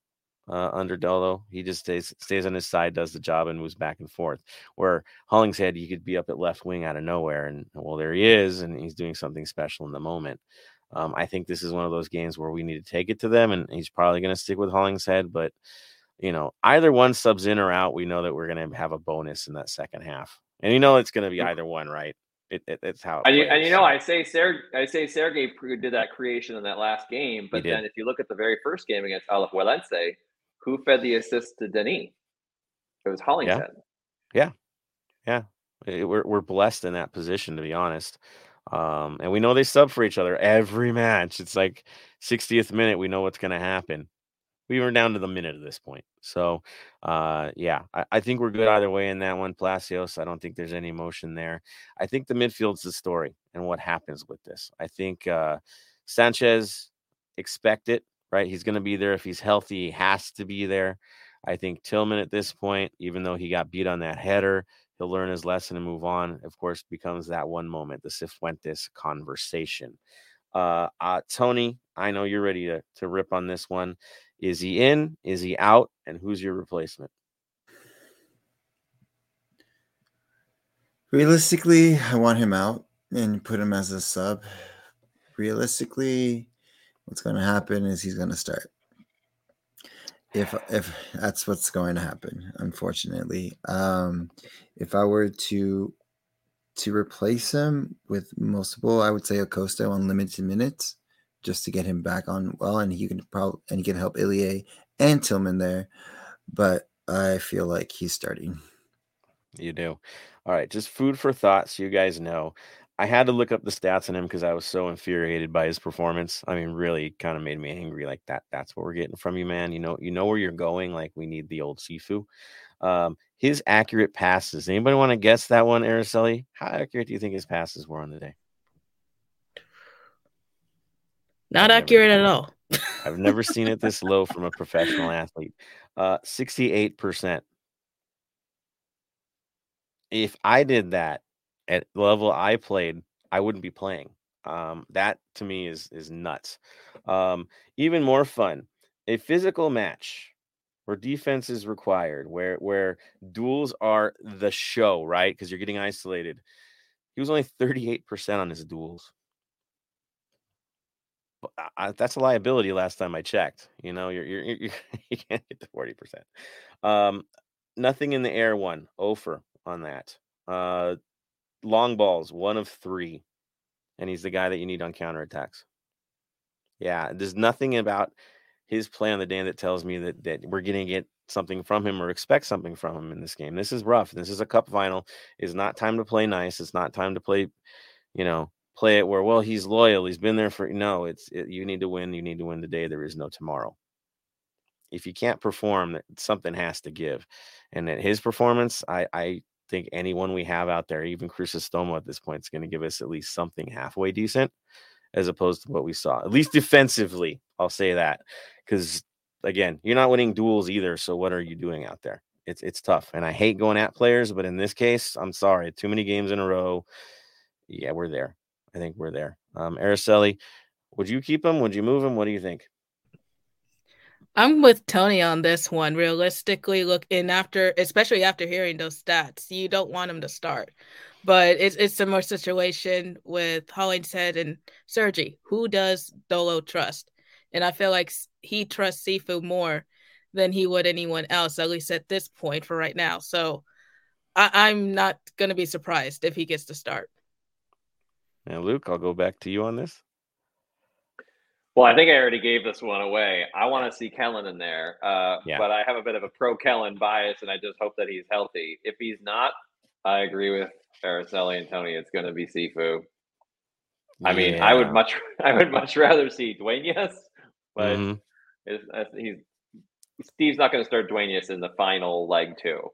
uh, under Dolo. He just stays stays on his side, does the job, and moves back and forth. Where Hollingshead, he could be up at left wing out of nowhere, and well, there he is, and he's doing something special in the moment. Um, I think this is one of those games where we need to take it to them, and he's probably going to stick with Hollingshead. But you know, either one subs in or out, we know that we're going to have a bonus in that second half, and you know it's going to be either one, right? It, it, it's how. It and, you, and you know, I say Ser- I say Sergi did that creation in that last game, but then if you look at the very first game against Alajuelense, who fed the assist to Denis? It was Hollingshead. Yeah, yeah. yeah. We're we're blessed in that position, to be honest. Um, and we know they sub for each other every match. It's like 60th minute, we know what's going to happen. We were down to the minute at this point. So, uh, yeah, I, I, think we're good either way in that one. Palacios, I don't think there's any emotion there. I think the midfield's the story and what happens with this. I think uh, Sanchez expect it right? He's going to be there if he's healthy. He has to be there. I think Tillman at this point, even though he got beat on that header, he'll learn his lesson and move on. Of course, becomes that one moment, the Cifuentes conversation. Uh, uh, Tony, I know you're ready to, to rip on this one. Is he in? Is he out? And who's your replacement? Realistically, I want him out and put him as a sub. Realistically, what's going to happen is he's going to start. If if that's what's going to happen, unfortunately, um, if I were to to replace him with multiple, I would say Acosta on limited minutes, just to get him back on well, and he can probably and he can help Ilie and Tillman there, but I feel like he's starting. You do. All right, just food for thought so you guys know. I had to look up the stats on him because I was so infuriated by his performance. I mean, really kind of made me angry. Like that, that's what we're getting from you, man. You know, you know where you're going. Like we need the old Sifu. Um, his accurate passes. Anybody want to guess that one, Araceli? How accurate do you think his passes were on the day? Not I've accurate at all. I've never seen it this low from a professional [laughs] athlete. Uh, 68%. If I did that, at the level I played, I wouldn't be playing. Um, that to me is is nuts. Um, even more fun, a physical match where defense is required, where where duels are the show, right? Because you're getting isolated. He was only 38% on his duels. I, that's a liability. Last time I checked, you know, you're you're, you're [laughs] you can't get to 40%. Um, nothing in the air. One over on that. Uh, long balls, one of three. And he's the guy that you need on counterattacks. Yeah, there's nothing about his play on the day that tells me that, that we're going to get something from him or expect something from him in this game. This is rough. This is a cup final. It's not time to play nice. It's not time to play, you know, play it where, well, he's loyal. He's been there for, no, it's, it, you need to win. You need to win today. There is no tomorrow. If you can't perform, something has to give. And at his performance, I, I think anyone we have out there, even Crisostomo at this point, is going to give us at least something halfway decent, as opposed to what we saw. At least defensively, I'll say that, because again, you're not winning duels either. So what are you doing out there? It's it's tough, and I hate going at players, but in this case, I'm sorry. Too many games in a row. Yeah, we're there. I think we're there. Um, Araceli, would you keep him? Would you move him? What do you think? I'm with Tony on this one. Realistically, looking after, especially after hearing those stats, you don't want him to start. But it's it's a more situation with Hollingshead and Sergi. Who does Dolo trust? And I feel like he trusts Sifu more than he would anyone else, at least at this point for right now. So I, am not going to be surprised if he gets to start. And Luke, I'll go back to you on this. Well, I think I already gave this one away. I want to see Kellyn in there, uh, yeah. but I have a bit of a pro Kellyn bias, and I just hope that he's healthy. If he's not, I agree with Araceli and Tony. It's going to be Sifu. I mean, I would much, [laughs] I would much rather see Duenas, but mm-hmm. he's Steve's not going to start Duenas in the final leg too.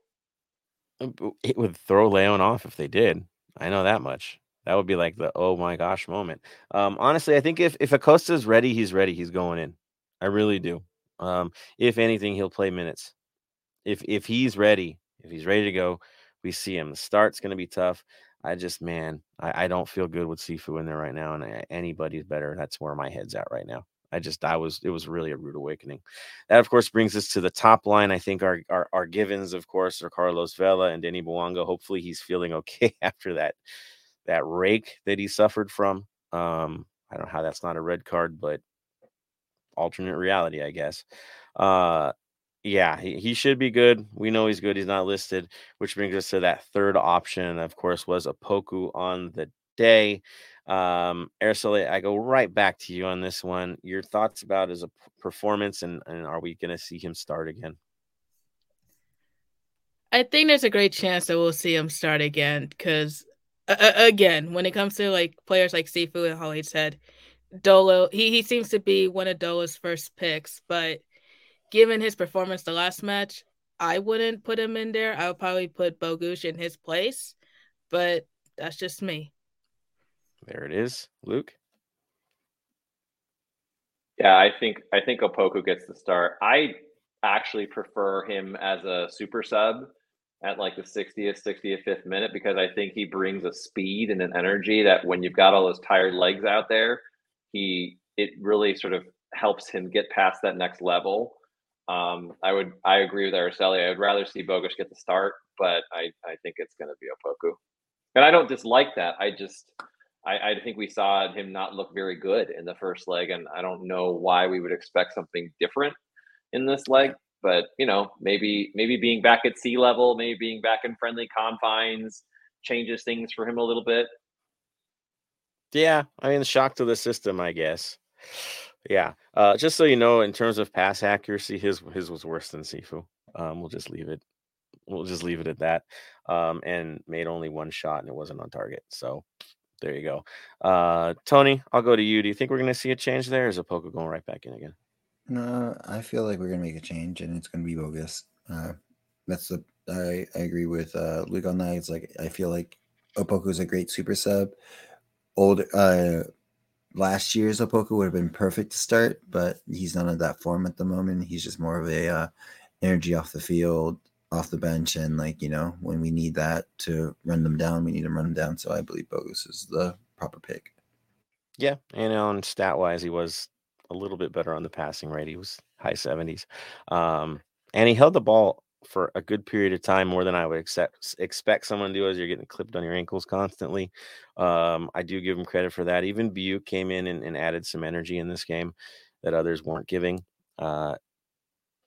It would throw Leon off if they did. I know that much. That would be like the oh my gosh moment. Um, honestly, I think if if Acosta's ready, he's ready. He's going in. I really do. Um, if anything, he'll play minutes. If if he's ready, if he's ready to go, we see him. The start's going to be tough. I just man, I, I don't feel good with Sifu in there right now, and I, anybody's better. That's where my head's at right now. I just I was it was really a rude awakening. That of course brings us to the top line. I think our our, our givens, of course, are Carlos Vela and Denny Bouanga. Hopefully he's feeling okay [laughs] after that that rake that he suffered from. Um, I don't know how that's not a red card, but alternate reality, I guess. Uh, yeah, he, he should be good. We know he's good. He's not listed, which brings us to that third option. Of course, was Opoku on the day. Um, Araceli, I go right back to you on this one. Your thoughts about his performance, and, and are we going to see him start again? I think there's a great chance that we'll see him start again because uh, again, when it comes to like players like Sifu and Hollingshead, Dolo, he, he seems to be one of Dolo's first picks, but given his performance the last match, I wouldn't put him in there. I would probably put Bogusz in his place, but that's just me. There it is, Luke. Yeah, I think I think Opoku gets the start. I actually prefer him as a super sub at like the 60th, 65th minute because I think he brings a speed and an energy that when you've got all those tired legs out there, he it really sort of helps him get past that next level. Um, I would I agree with Araceli. I would rather see Bogusz get the start, but I, I think it's going to be Opoku. And I don't dislike that. I just I, I think we saw him not look very good in the first leg, and I don't know why we would expect something different in this leg but you know maybe maybe being back at sea level maybe being back in friendly confines changes things for him a little bit. Yeah i mean shock to the system i guess. Yeah uh, just so you know in terms of pass accuracy his his was worse than sifu. Um, we'll just leave it we'll just leave it at that um, and made only one shot and it wasn't on target so there you go. Uh, tony i'll go to you. Do you think we're going to see a change there is Opoku going right back in again no, I feel like we're gonna make a change, and it's gonna be Bogusz. Uh, that's the I, I agree with uh, Luke on that. It's like I feel like Opoku is a great super sub. Old uh, last year's Opoku would have been perfect to start, but he's not in that form at the moment. He's just more of a uh, energy off the field, off the bench, and like you know when we need that to run them down, we need to run them down. So I believe Bogusz is the proper pick. Yeah, and on stat wise, he was a little bit better on the passing rate. He was high 70s. Um, and he held the ball for a good period of time, more than I would accept, expect someone to do as you're getting clipped on your ankles constantly. Um, I do give him credit for that. Even Biuk came in and, and, added some energy in this game that others weren't giving. Uh,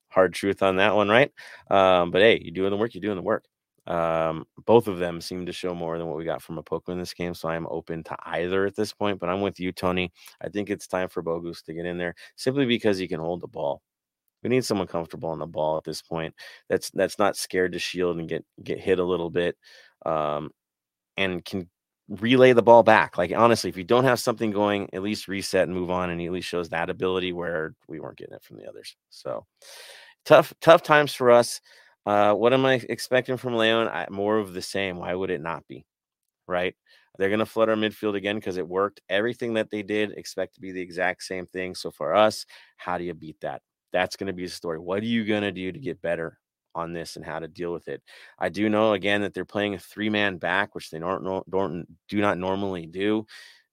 hard truth on that one, right? Um, but hey, you're doing the work, you're doing the work. Um, both of them seem to show more than what we got from Opoku in this game, so I'm open to either at this point. But I'm with you, Tony. I think it's time for Bogusz to get in there simply because he can hold the ball. We need someone comfortable on the ball at this point. That's that's not scared to shield and get get hit a little bit, um, and can relay the ball back. Like honestly, if you don't have something going, at least reset and move on, and he at least shows that ability where we weren't getting it from the others. So tough tough times for us. Uh, what am I expecting from Leon? I, more of the same. Why would it not be? Right? They're going to flood our midfield again because it worked. Everything that they did, expect to be the exact same thing. So for us, how do you beat that? That's going to be the story. What are you going to do to get better on this and how to deal with it. I do know again that they're playing a three man back, which they don't, don't do not normally do.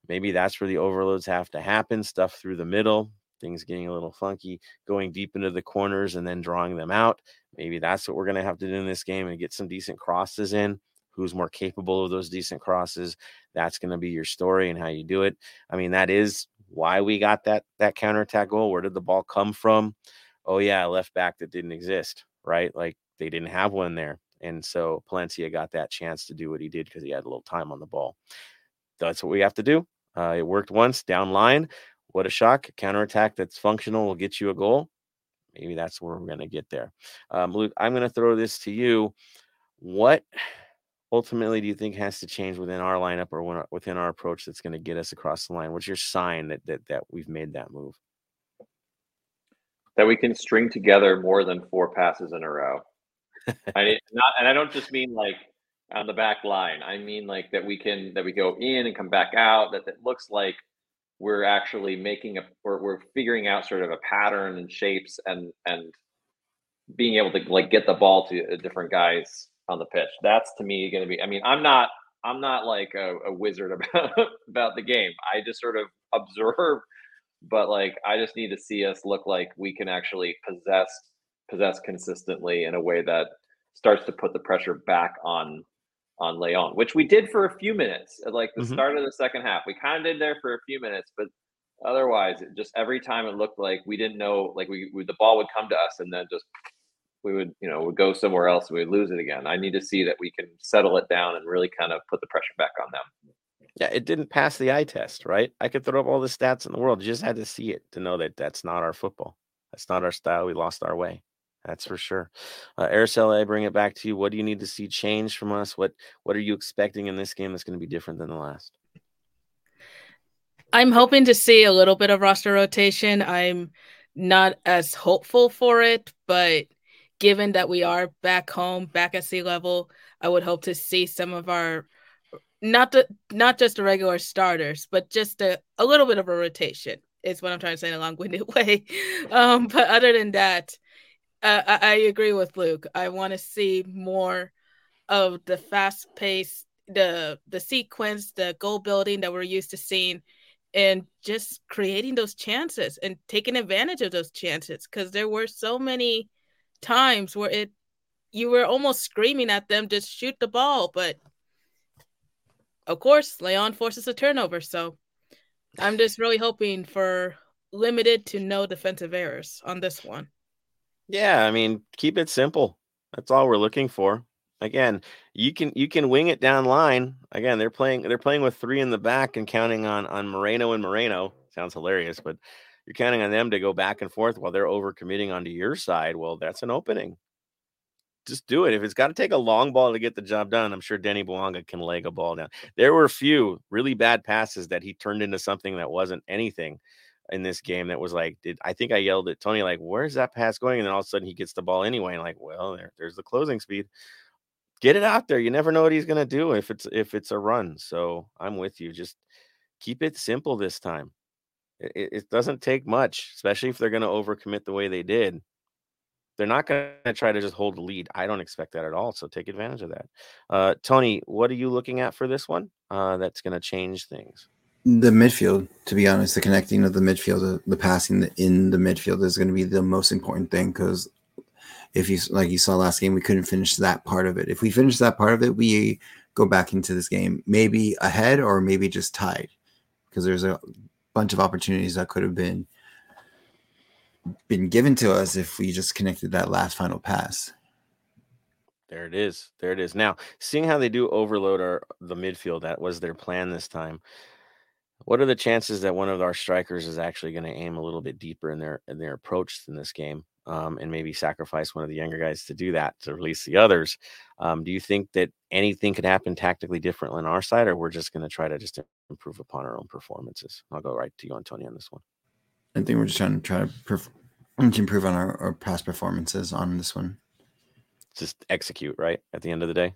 Maybe that's where the overloads have to happen. Stuff through the middle, things getting a little funky, going deep into the corners and then drawing them out. Maybe that's what we're going to have to do in this game and get some decent crosses in. Who's more capable of those decent crosses? That's going to be your story and how you do it. I mean, that is why we got that that counterattack goal. Where did the ball come from? Oh yeah, left back that didn't exist, right? Like they didn't have one there. And so Palencia got that chance to do what he did because he had a little time on the ball. That's what we have to do. Uh, it worked once down line. What a shock. Counterattack that's functional will get you a goal. Maybe that's where we're going to get there. Um, Luke, I'm going to throw this to you. What ultimately do you think has to change within our lineup or within our approach that's going to get us across the line? What's your sign that, that, that we've made that move? That we can string together more than four passes in a row. I not, and I don't just mean like on the back line. I mean like that we can that we go in and come back out. That it looks like we're actually making a we're, we're figuring out sort of a pattern and shapes and and being able to like get the ball to uh, different guys on the pitch. That's to me going to be. I mean, I'm not I'm not like a, a wizard [laughs] about about the game. I just sort of observe, but like I just need to see us look like we can actually possess possess consistently in a way that starts to put the pressure back on on Leon, which we did for a few minutes at like the mm-hmm. start of the second half. We kind of did there for a few minutes, but otherwise, it just every time it looked like we didn't know, like we, we the ball would come to us and then just we would, you know, would go somewhere else and we'd lose it again. I need to see that we can settle it down and really kind of put the pressure back on them. Yeah, it didn't pass the eye test, right? I could throw up all the stats in the world. You just had to see it to know that that's not our football. That's not our style. We lost our way. That's for sure. Uh, Araceli, I bring it back to you. What do you need to see change from us? What What are you expecting in this game that's going to be different than the last? I'm hoping to see a little bit of roster rotation. I'm not as hopeful for it, but given that we are back home, back at sea level, I would hope to see some of our not the not just the regular starters, but just a, a little bit of a rotation is what I'm trying to say in a long-winded [laughs] way. Um, but other than that, I, I agree with Luke. I want to see more of the fast pace, the the sequence, the goal building that we're used to seeing, and just creating those chances and taking advantage of those chances. Because there were so many times where it you were almost screaming at them to shoot the ball, but of course, Leon forces a turnover. So I'm just really hoping for limited to no defensive errors on this one. Yeah, I mean, keep it simple. That's all we're looking for. Again, you can you can wing it down line. Again, they're playing they're playing with three in the back and counting on on Moreno and Moreno. Sounds hilarious, but you're counting on them to go back and forth while they're over committing onto your side. Well, that's an opening. Just do it. If it's got to take a long ball to get the job done, I'm sure Denis Bouanga can leg a ball down. There were a few really bad passes that he turned into something that wasn't anything in this game that was like, did I think I yelled at Tony like, "Where's that pass going?" And then all of a sudden he gets the ball anyway, and like, well, there, there's the closing speed. Get it out there. You never know what he's gonna do if it's if it's a run. So I'm with you. Just keep it simple this time. It, it doesn't take much, especially if they're gonna overcommit the way they did. They're not to try to just hold the lead. I don't expect that at all. So take advantage of that. Uh, Tony, what are you looking at for this one? Uh, that's to change things the midfield, to be honest, the connecting of the midfield, the, the passing in the midfield is going to be the most important thing because if you like you saw last game, we couldn't finish that part of it. If we finish that part of it, we go back into this game maybe ahead or maybe just tied because there's a bunch of opportunities that could have been been given to us if we just connected that last final pass. There it is. There it is. Now, seeing how they do overload our the midfield, that was their plan this time. What are the chances that one of our strikers is actually going to aim a little bit deeper in their in their approach in this game, um, and maybe sacrifice one of the younger guys to do that to release the others? Um, do you think that anything could happen tactically different on our side, or we're just going to try to just improve upon our own performances? I'll go right to you, Antonio, on this one. I think we're just trying to try to, perf- to improve on our, our past performances on this one. Just execute right at the end of the day.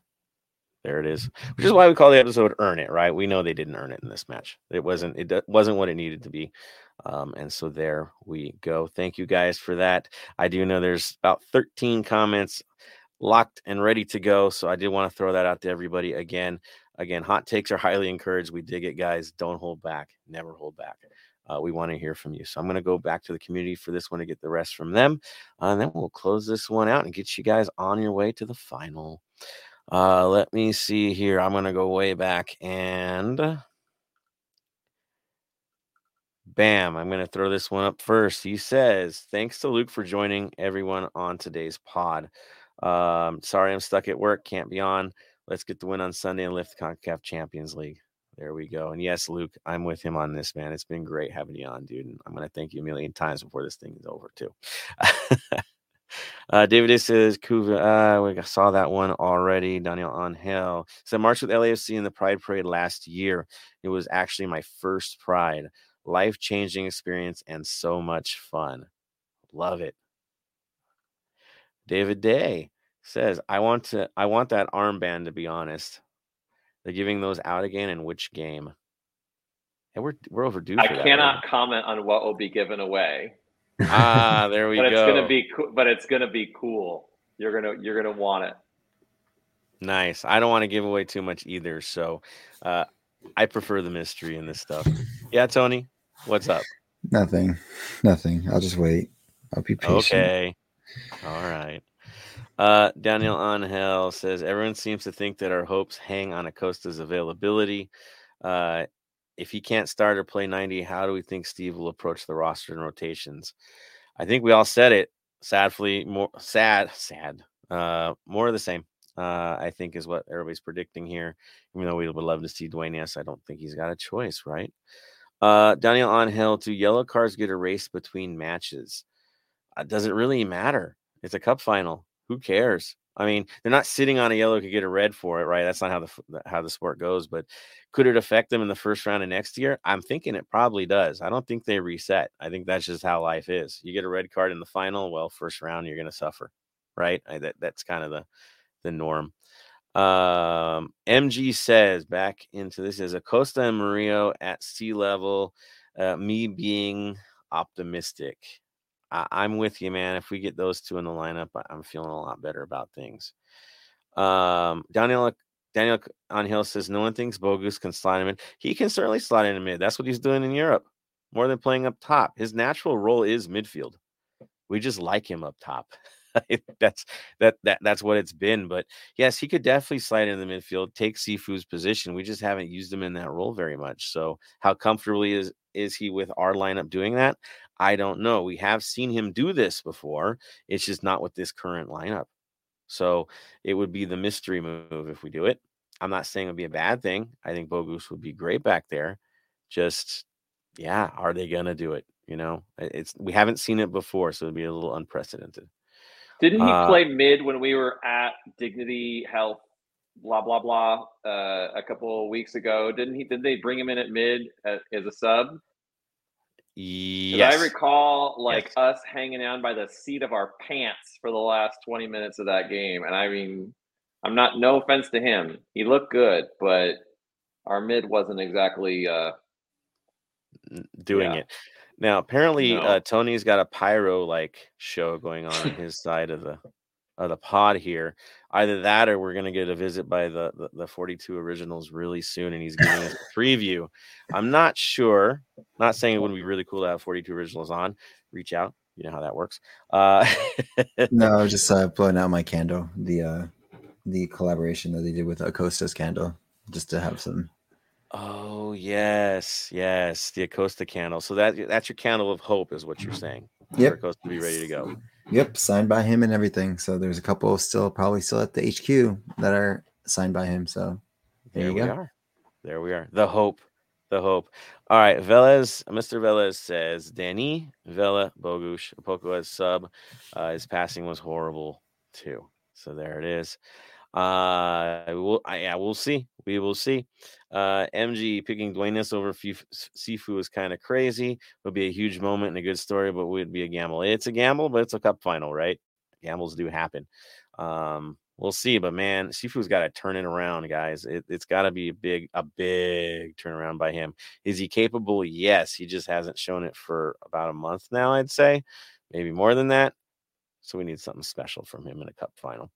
There it is. Which is why we call the episode "Earn It." Right? We know they didn't earn it in this match. It wasn't. It wasn't what it needed to be. Um, and so there we go. Thank you guys for that. I do know there's about 13 comments locked and ready to go. So I did want to throw that out to everybody again. Again, hot takes are highly encouraged. We dig it, guys. Don't hold back. Never hold back. Uh, we want to hear from you. So I'm going to go back to the community for this one to get the rest from them. Uh, and then we'll close this one out and get you guys on your way to the final. Uh, let me see here. I'm going to go way back and bam, I'm going to throw this one up first. He says, Thanks to Luke for joining everyone on today's pod. Um, sorry, I'm stuck at work. Can't be on. Let's get the win on Sunday and lift the CONCACAF Champions League. There we go. And yes, Luke, I'm with him on this, man. It's been great having you on, dude. And I'm going to thank you a million times before this thing is over, too. [laughs] uh, David says, Kuva, uh, we saw that one already. Daniel Angel said, March with LAFC in the Pride Parade last year. It was actually my first Pride. Life changing experience and so much fun. Love it. David Day says, I want to I want that armband to be honest. They're giving those out again in which game? And we're we're overdue. I that, cannot comment on what will be given away. Ah, there we but go. But it's gonna be co- but it's gonna be cool. You're gonna you're gonna want it. Nice. I don't want to give away too much either, so uh, I prefer the mystery in this stuff. Yeah, Tony, what's up? Nothing. Nothing. I'll just wait. I'll be patient. Okay. All right. Uh, Daniel Angel says everyone seems to think that our hopes hang on Acosta's availability. Uh, if he can't start or play 90, how do we think Steve will approach the roster and rotations? I think we all said it. Sadly, more sad, sad. Uh, more of the same. Uh, I think is what everybody's predicting here. Even though we would love to see Duenas, I don't think he's got a choice, right? Uh, Daniel Angel, do yellow cards get erased between matches? Uh, does it really matter? It's a cup final. Who cares? I mean, they're not sitting on a yellow to get a red for it, right? That's not how the how the sport goes. But could it affect them in the first round of next year? I'm thinking it probably does. I don't think they reset. I think that's just how life is. You get a red card in the final, well, first round you're going to suffer, right? I, that that's kind of the the norm. Um, MG says back into this is Acosta and Murillo at sea level. Uh, me being optimistic. I, am with you, man. If we get those two in the lineup, I, am feeling a lot better about things. Um, Daniel Daniel Angel says no one thinks Bogusz can slide him in. He can certainly slide in mid. That's what he's doing in Europe, more than playing up top. His natural role is midfield. We just like him up top. [laughs] that's that that that's what it's been. But yes, he could definitely slide in the midfield, take Sifu's position. We just haven't used him in that role very much. So how comfortably is is he with our lineup doing that? I don't know. We have seen him do this before. It's just not with this current lineup. So it would be the mystery move if we do it. I'm not saying it would be a bad thing. I think Bogusz would be great back there. Just, yeah, are they gonna do it? You know, it's we haven't seen it before, so it'd be a little unprecedented. Didn't he Uh, play mid when we were at Dignity Health, blah blah blah, uh, a couple of weeks ago? Didn't he? Did they bring him in at mid as, as a sub? Yes. I recall like Yes. us hanging on by the seat of our pants for the last twenty minutes of that game, and I mean, I'm not no offense to him, he looked good, but our mid wasn't exactly. Uh, doing Yeah. it. Now, apparently, No. uh, Tony's got a pyro like show going on on his side of the of the pod here. Either that, or we're gonna get a visit by the, the the 42 originals really soon, and he's giving us a [laughs] preview. I'm not sure. Not saying it wouldn't be really cool to have 42 originals on. Reach out. You know how that works. Uh, No, I [laughs] was just uh, blowing out my candle. The uh, the collaboration that they did with Acosta's candle, just to have some. oh yes, yes, the Acosta candle. So that that's your candle of hope, is what you're saying. For Yep. Acosta to be ready to go. Yep, signed by him and everything. So there's a couple still probably still at the HQ that are signed by him. So there There you we go. are. There we are. The hope. The hope. All right. Velez, Mr. Velez says Danny Vela Bogusz, Poco as sub. Uh, his passing was horrible too. So there it is. Uh, we'll, I, yeah, we'll see. We will see. Uh, MG picking Dwayne over F- Sifu is kind of crazy. Would be a huge moment and a good story, but would be a gamble. It's a gamble, but it's a cup final, right? Gambles do happen. Um, We'll see, but man, Sifu's got to turn it around, guys. It, it's got to be a big, a big turnaround by him. Is he capable? Yes. He just hasn't shown it for about a month now, I'd say, maybe more than that. So we need something special from him in a cup final.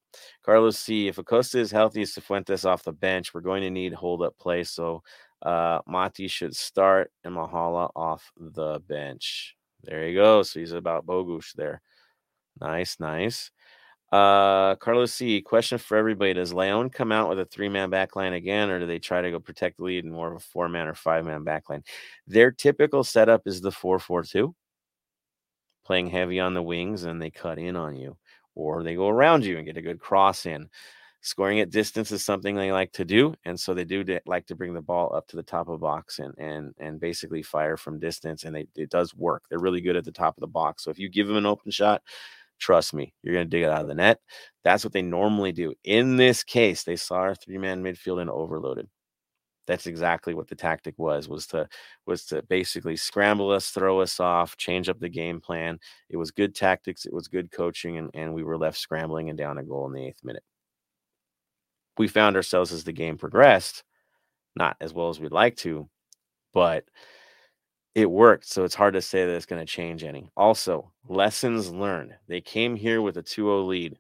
Carlos C. If Acosta is healthy, Cifuentes off the bench, we're going to need hold up play. So uh, Mati should start and Mahala off the bench. There you go. So he's about Bogusz there. Nice, nice. Uh, Carlos C. Question for everybody: Does Leon come out with a three-man backline again, or do they try to go protect the lead in more of a four-man or five-man backline? Their typical setup is the four-four-two, playing heavy on the wings, and they cut in on you, or they go around you and get a good cross in. Scoring at distance is something they like to do, and so they do like to bring the ball up to the top of the box and and and basically fire from distance, and they, it does work. They're really good at the top of the box. So if you give them an open shot, Trust me, you're going to dig it out of the net. That's what they normally do. In this case, they saw our three-man midfield and overloaded. That's exactly what the tactic was was to was to basically scramble us, throw us off, change up the game plan. It was good tactics, it was good coaching, and, and we were left scrambling and down a goal in the eighth minute. We found ourselves as the game progressed, not as well as we'd like to, but it worked. So it's hard to say that it's going to change any. Also, lessons learned. They came here with a 2-0 lead.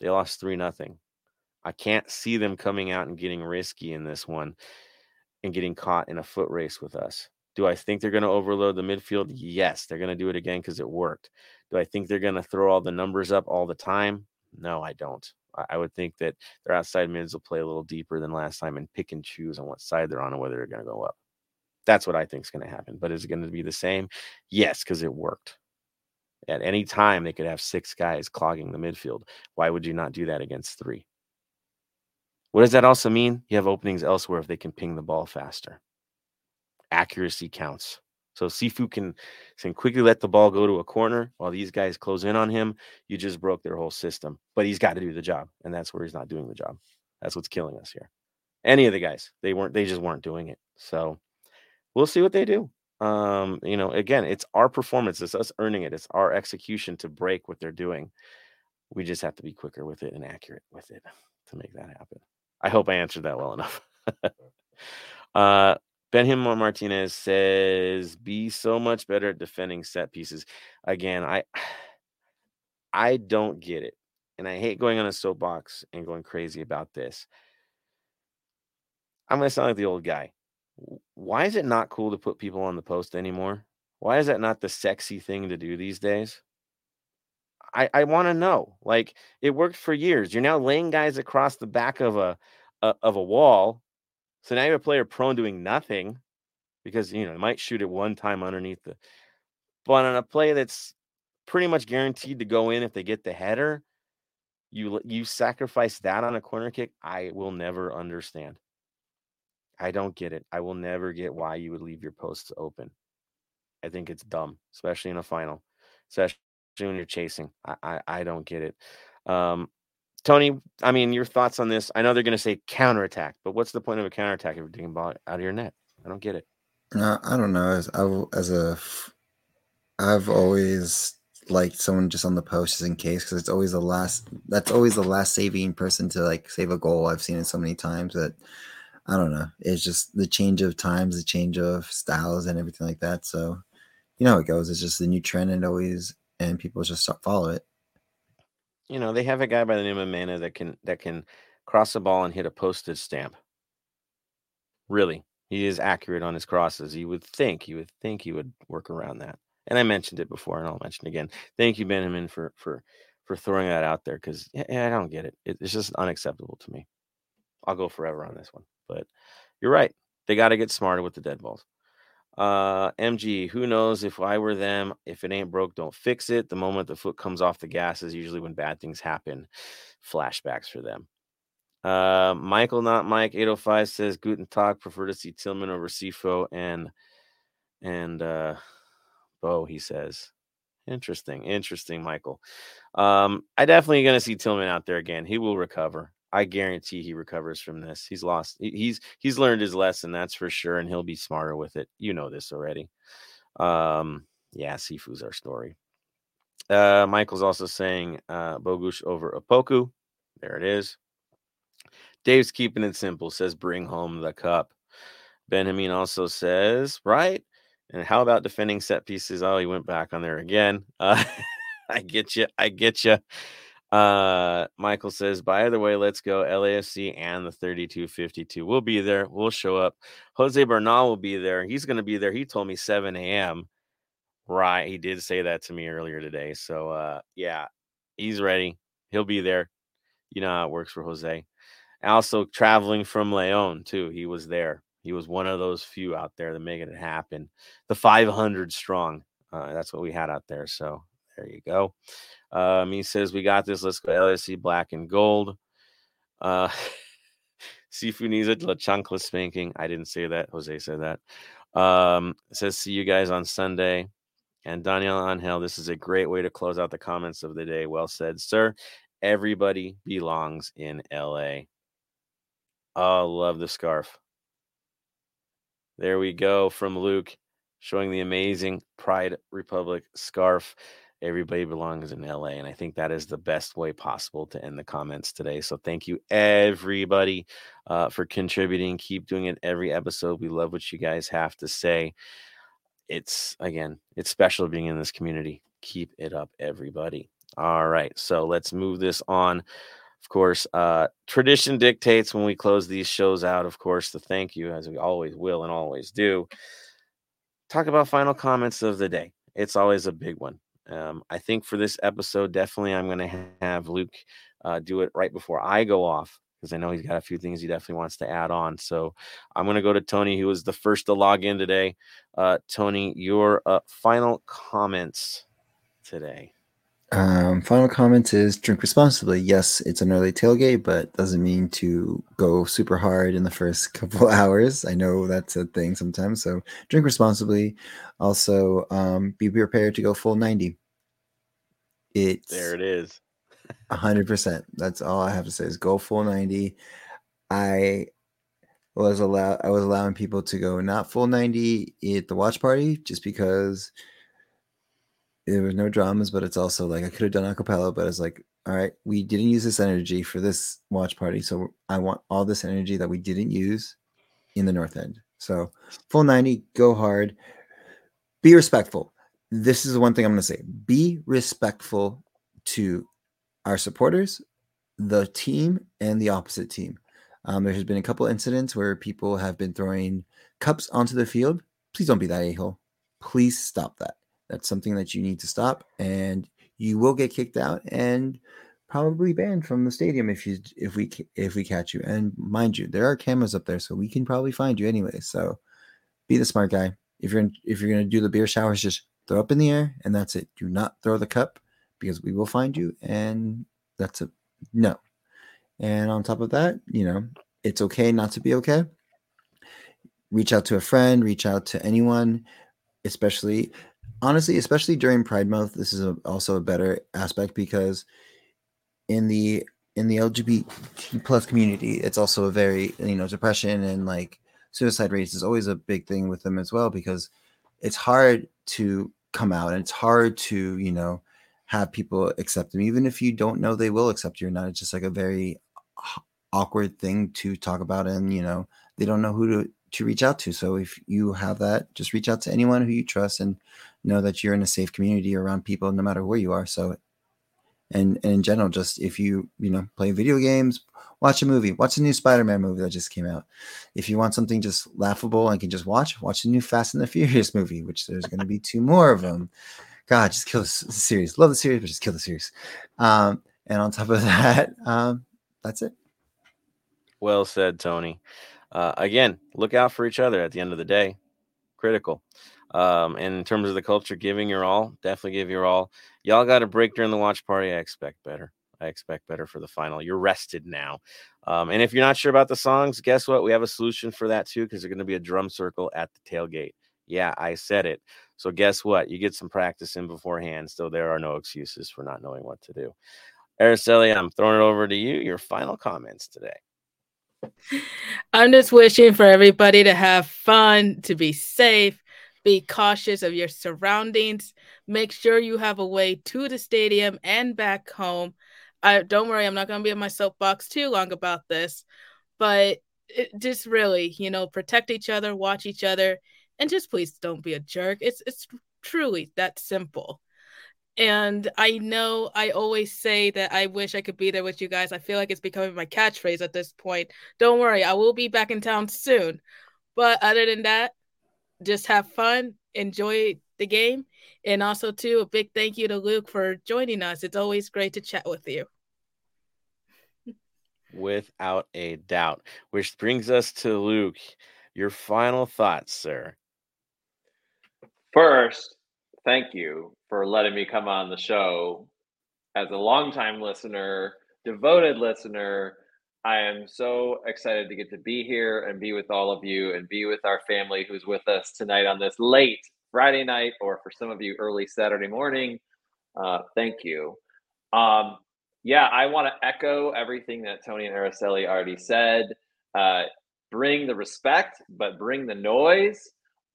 They lost 3 nothing. I can't see them coming out and getting risky in this one and getting caught in a foot race with us. Do I think they're going to overload the midfield? Yes, they're going to do it again because it worked. Do I think they're going to throw all the numbers up all the time? No, I don't. I would think that their outside mids will play a little deeper than last time and pick and choose on what side they're on and whether they're going to go up. That's what I think is going to happen. But is it going to be the same? Yes, because it worked. At any time, they could have six guys clogging the midfield. Why would you not do that against three? What does that also mean? You have openings elsewhere if they can ping the ball faster. Accuracy counts. So Sifu can, can quickly let the ball go to a corner while these guys close in on him. You just broke their whole system. But he's got to do the job, and that's where he's not doing the job. That's what's killing us here. Any of the guys, they weren't. They just weren't doing it. So we'll see what they do. Um, you know, again, it's our performance, it's us earning it, it's our execution to break what they're doing. We just have to be quicker with it and accurate with it to make that happen. I hope I answered that well enough. [laughs] uh Benjamin Martinez says, "Be so much better at defending set pieces." Again, I I don't get it, and I hate going on a soapbox and going crazy about this. I'm gonna sound like the old guy why is it not cool to put people on the post anymore? Why is that not the sexy thing to do these days? I, I want to know. Like it worked for years. You're now laying guys across the back of a, a of a wall. So now you have a player prone doing nothing because you know they might shoot it one time underneath the but on a play that's pretty much guaranteed to go in if they get the header, you you sacrifice that on a corner kick. I will never understand. I don't get it. I will never get why you would leave your posts open. I think it's dumb, especially in a final, especially you're chasing. I I, I don't get it. Um, Tony, I mean, your thoughts on this? I know they're going to say counterattack, but what's the point of a counterattack if you're taking ball out of your net? I don't get it. Uh, I don't know. As I, as a, I've always liked someone just on the post just in case because it's always the last. That's always the last saving person to like save a goal. I've seen it so many times that I don't know. It's just the change of times, the change of styles, and everything like that. So, you know how it goes. It's just the new trend, and always, and people just follow it. You know, they have a guy by the name of Mena that can that can cross the ball and hit a postage stamp. Really, he is accurate on his crosses. You would think, you would think he would work around that. And I mentioned it before, and I'll mention again. Thank you, Benjamin, for for for throwing that out there because yeah, I don't get it. It's just unacceptable to me. I'll go forever on this one. But you're right. They got to get smarter with the dead balls. Uh, MG, who knows if I were them, if it ain't broke, don't fix it. The moment the foot comes off the gas is usually when bad things happen. Flashbacks for them. Uh, Michael, not Mike, 805 says Guten Tag, prefer to see Tillman over Sifu and and uh Bo, he says. Interesting, interesting, Michael. Um, I definitely gonna see Tillman out there again. He will recover. I guarantee he recovers from this. He's lost. He's he's learned his lesson, that's for sure, and he'll be smarter with it. You know this already. Um, yeah, Sifu's our story. Uh, Michael's also saying uh, Bogusz over Opoku. There it is. Dave's keeping it simple, says bring home the cup. Benjamin also says, right? And how about defending set pieces? Oh, he went back on there again. Uh, [laughs] I get you. I get you. Uh, Michael says, by the way, let's go LAFC and the 3252. We'll be there. We'll show up. Jose Bernal will be there. He's going to be there. He told me 7 a.m. Right. He did say that to me earlier today. So, uh, yeah, he's ready. He'll be there. You know how it works for Jose. Also, traveling from Leon, too. He was there. He was one of those few out there that making it happen. The 500 strong. Uh, that's what we had out there. So, there you go. Um, he says, We got this. Let's go LAFC black and gold. Uh, [laughs] Sifu needs a chancla spanking. I didn't say that. Jose said that. Um, says, See you guys on Sunday. And Daniel Angel, this is a great way to close out the comments of the day. Well said, sir. Everybody belongs in LA. Oh, love the scarf. There we go from Luke showing the amazing Pride Republic scarf everybody belongs in LA. And I think that is the best way possible to end the comments today. So thank you, everybody, uh, for contributing. Keep doing it every episode. We love what you guys have to say. It's, again, it's special being in this community. Keep it up, everybody. All right. So let's move this on. Of course, uh, tradition dictates when we close these shows out, of course, the thank you, as we always will and always do. Talk about final comments of the day. It's always a big one. Um, I think for this episode, definitely I'm going to have Luke uh, do it right before I go off because I know he's got a few things he definitely wants to add on. So I'm going to go to Tony, who was the first to log in today. Uh, Tony, your uh, final comments today. Um, final comments is drink responsibly. Yes, it's an early tailgate, but doesn't mean to go super hard in the first [laughs] couple hours. I know that's a thing sometimes. So drink responsibly. Also, um, be prepared to go full 90. It's there it is. hundred percent. That's all I have to say is go full 90. I was allowed I was allowing people to go not full 90 at the watch party just because there was no dramas, but it's also like I could have done acapella, but it's like, all right, we didn't use this energy for this watch party, so I want all this energy that we didn't use in the north end. So full 90, go hard, be respectful. This is the one thing I'm going to say: be respectful to our supporters, the team, and the opposite team. Um, there has been a couple incidents where people have been throwing cups onto the field. Please don't be that a hole. Please stop that that's something that you need to stop, and you will get kicked out and probably banned from the stadium if you if we if we catch you. And mind you, there are cameras up there, so we can probably find you anyway. So be the smart guy. If you're in, if you're gonna do the beer showers, just throw up in the air, and that's it. Do not throw the cup because we will find you, and that's a no. And on top of that, you know, it's okay not to be okay. Reach out to a friend, reach out to anyone, especially honestly, especially during Pride Month, this is a, also a better aspect because in the in the LGBT plus community, it's also a very you know depression and like suicide rates is always a big thing with them as well because it's hard to come out and it's hard to you know have people accept them even if you don't know they will accept you or not. It's just like a very awkward thing to talk about and you know they don't know who to to reach out to. So if you have that just reach out to anyone who you trust and know that you're in a safe community around people no matter where you are. So and, and in general just if you you know play video games watch a movie watch the new spider-man movie that just came out. If you want something just laughable and can just watch watch the new fast and the furious [laughs] movie which there's going to be two more of them. God just kill the series. Love the series but just kill the series. Um, and on top of [laughs] that um, that's it. Well said tony. Uh, again look out for each other at the end of the day. Critical um, and in terms of the culture, giving your all, definitely give your all. Y'all got a break during the watch party. I expect better. I expect better for the final. You're rested now. Um, and if you're not sure about the songs, guess what? We have a solution for that too, because there's going to be a drum circle at the tailgate. Yeah, I said it. So guess what? You get some practice in beforehand. So there are no excuses for not knowing what to do. Araceli, I'm throwing it over to you. Your final comments today. I'm just wishing for everybody to have fun, to be safe, be cautious of your surroundings. Make sure you have a way to the stadium and back home. I don't worry, I'm not going to be in my soapbox too long about this, but it, just really, you know, protect each other, watch each other, and just please don't be a jerk. It's it's truly that simple. And I know I always say that I wish I could be there with you guys. I feel like it's becoming my catchphrase at this point. Don't worry, I will be back in town soon. But other than that, just have fun, enjoy the game, and also too a big thank you to Luke for joining us. It's always great to chat with you. Without a doubt. Which brings us to Luke. Your final thoughts, sir. First, thank you for letting me come on the show. As a longtime listener, devoted listener, I am so excited to get to be here and be with all of you and be with our family who's with us tonight on this late Friday night, or for some of you, early Saturday morning. Uh, thank you. Um, yeah, I want to echo everything that Tony and Araceli already said. Uh, bring the respect, but bring the noise.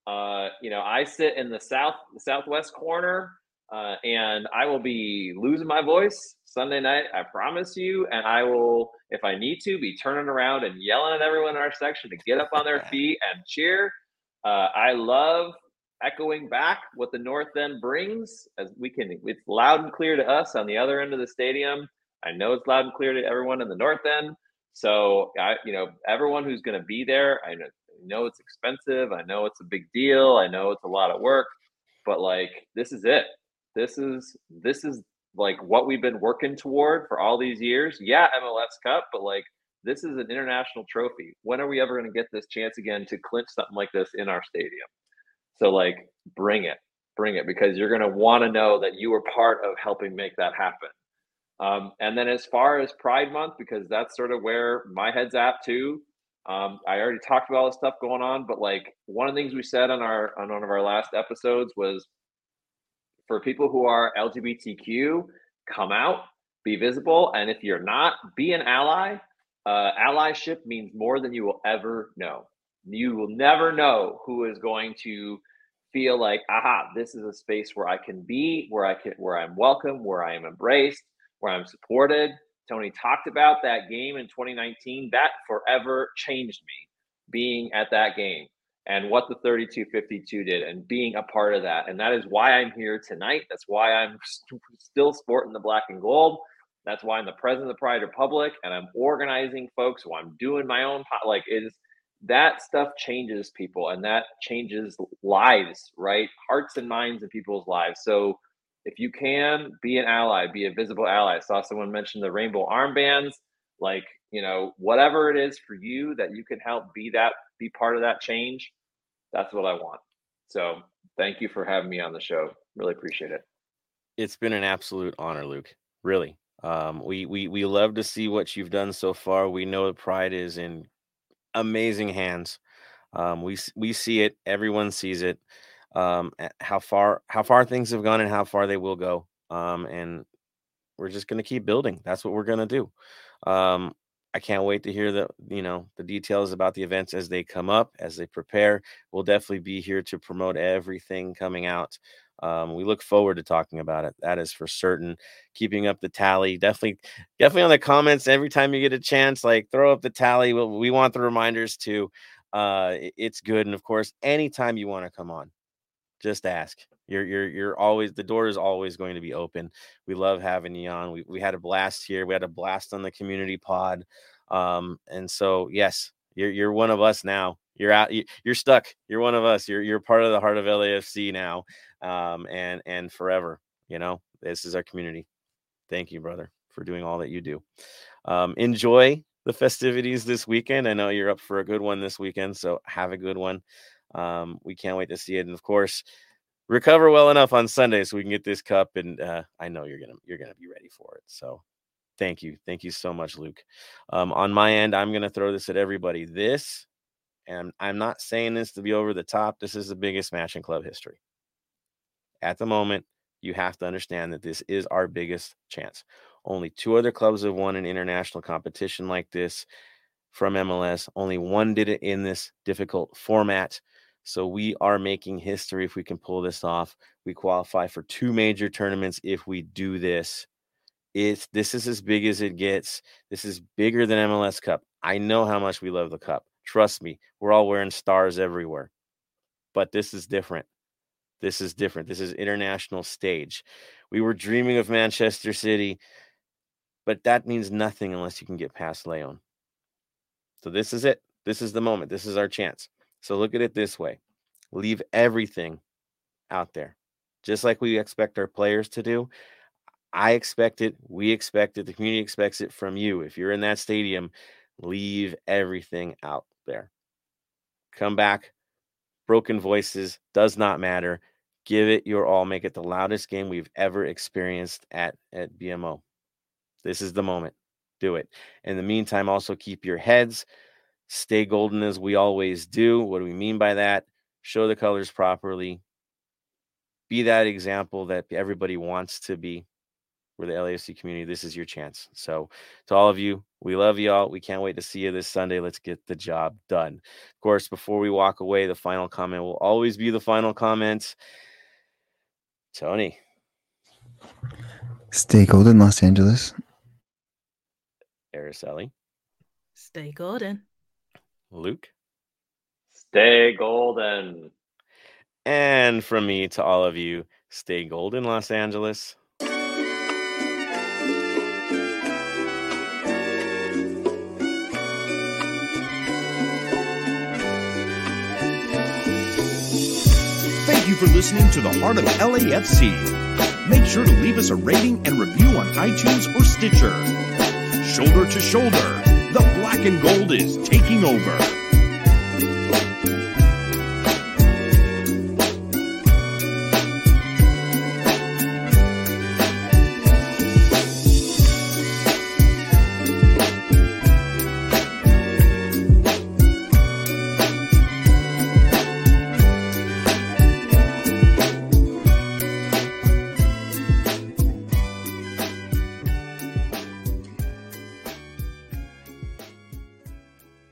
Uh, you know, I sit in the south, the southwest corner, uh, and I will be losing my voice Sunday night. I promise you. And I will, if I need to, be turning around and yelling at everyone in our section to get up on their [laughs] feet and cheer. Uh, I love echoing back what the North End brings, as we can. It's loud and clear to us on the other end of the stadium. I know it's loud and clear to everyone in the North End. So I, you know, everyone who's going to be there, I know, I know it's expensive. I know it's a big deal. I know it's a lot of work, but like this is it. This is this is like what we've been working toward for all these years. Yeah, MLS Cup, but like this is an international trophy. When are we ever going to get this chance again to clinch something like this in our stadium? So like bring it. Bring it because you're going to want to know that you were part of helping make that happen. Um, and then as far as Pride Month, because that's sort of where my head's at too. Um, I already talked about all the stuff going on, but like one of the things we said on our on one of our last episodes was for people who are LGBTQ, come out, be visible, and if you're not, be an ally. Uh, allyship means more than you will ever know. You will never know who is going to feel like, aha, this is a space where I can be, where I can, where I'm welcome, where I am embraced, where I'm supported. Tony talked about that game in 2019. That forever changed me being at that game and what the 3252 did and being a part of that. And that is why I'm here tonight. That's why I'm st- [laughs] still sporting the black and gold. That's why I'm the president of the Pride Republic and I'm organizing folks. So I'm doing my own, po- like it is that stuff changes people and that changes lives, right? Hearts and minds of people's lives. So if you can be an ally, be a visible ally. I saw someone mention the rainbow armbands, like, you know, whatever it is for you that you can help be that, be part of that change. That's what I want. So thank you for having me on the show. Really appreciate it. It's been an absolute honor, Luke. Really. Um, we we we love to see what you've done so far. We know the pride is in amazing hands. Um, we we see it. Everyone sees it um, how far how far things have gone and how far they will go. Um, and we're just going to keep building. That's what we're going to do. Um, I can't wait to hear the you know the details about the events as they come up as they prepare. We'll definitely be here to promote everything coming out. Um, we look forward to talking about it. That is for certain. Keeping up the tally, definitely, definitely on the comments every time you get a chance. Like throw up the tally. We, we want the reminders too. Uh, it's good, and of course, anytime you want to come on, just ask. You're you're you're always the door is always going to be open. We love having you on. We we had a blast here. We had a blast on the community pod. Um, and so yes, you're you're one of us now. You're out. You're stuck. You're one of us. You're you're part of the heart of LAFC now, um, and and forever. You know, this is our community. Thank you, brother, for doing all that you do. Um, enjoy the festivities this weekend. I know you're up for a good one this weekend, so have a good one. Um, we can't wait to see it, and of course, recover well enough on Sunday so we can get this cup. And uh, I know you're gonna you're gonna be ready for it. So, thank you, thank you so much, Luke. Um, on my end, I'm gonna throw this at everybody. This, and I'm not saying this to be over the top. This is the biggest match in club history. At the moment, you have to understand that this is our biggest chance. Only two other clubs have won an international competition like this from MLS. Only one did it in this difficult format. So we are making history if we can pull this off. We qualify for two major tournaments if we do this. it's this is as big as it gets. This is bigger than MLS Cup. I know how much we love the cup. Trust me, we're all wearing stars everywhere. But this is different. This is different. This is international stage. We were dreaming of Manchester City, but that means nothing unless you can get past Leon. So this is it. This is the moment. This is our chance. So look at it this way. Leave everything out there. Just like we expect our players to do. I expect it. We expect it. The community expects it from you. If you're in that stadium, leave everything out there. Come back. Broken voices does not matter. Give it your all. Make it the loudest game we've ever experienced at, at BMO. This is the moment. Do it. In the meantime, also keep your heads. Stay golden as we always do. What do we mean by that? Show the colors properly. Be that example that everybody wants to be for the LAFC community. This is your chance. So, to all of you, we love you all. We can't wait to see you this Sunday. Let's get the job done. Of course, before we walk away, the final comment will always be the final comment. Tony. Stay golden, Los Angeles. Araceli. Stay golden. Luke. Stay golden. And from me to all of you, stay golden, Los Angeles. Thank you for listening to the Heart of LAFC. Make sure to leave us a rating and review on iTunes or Stitcher. Shoulder to shoulder, the and gold is taking over.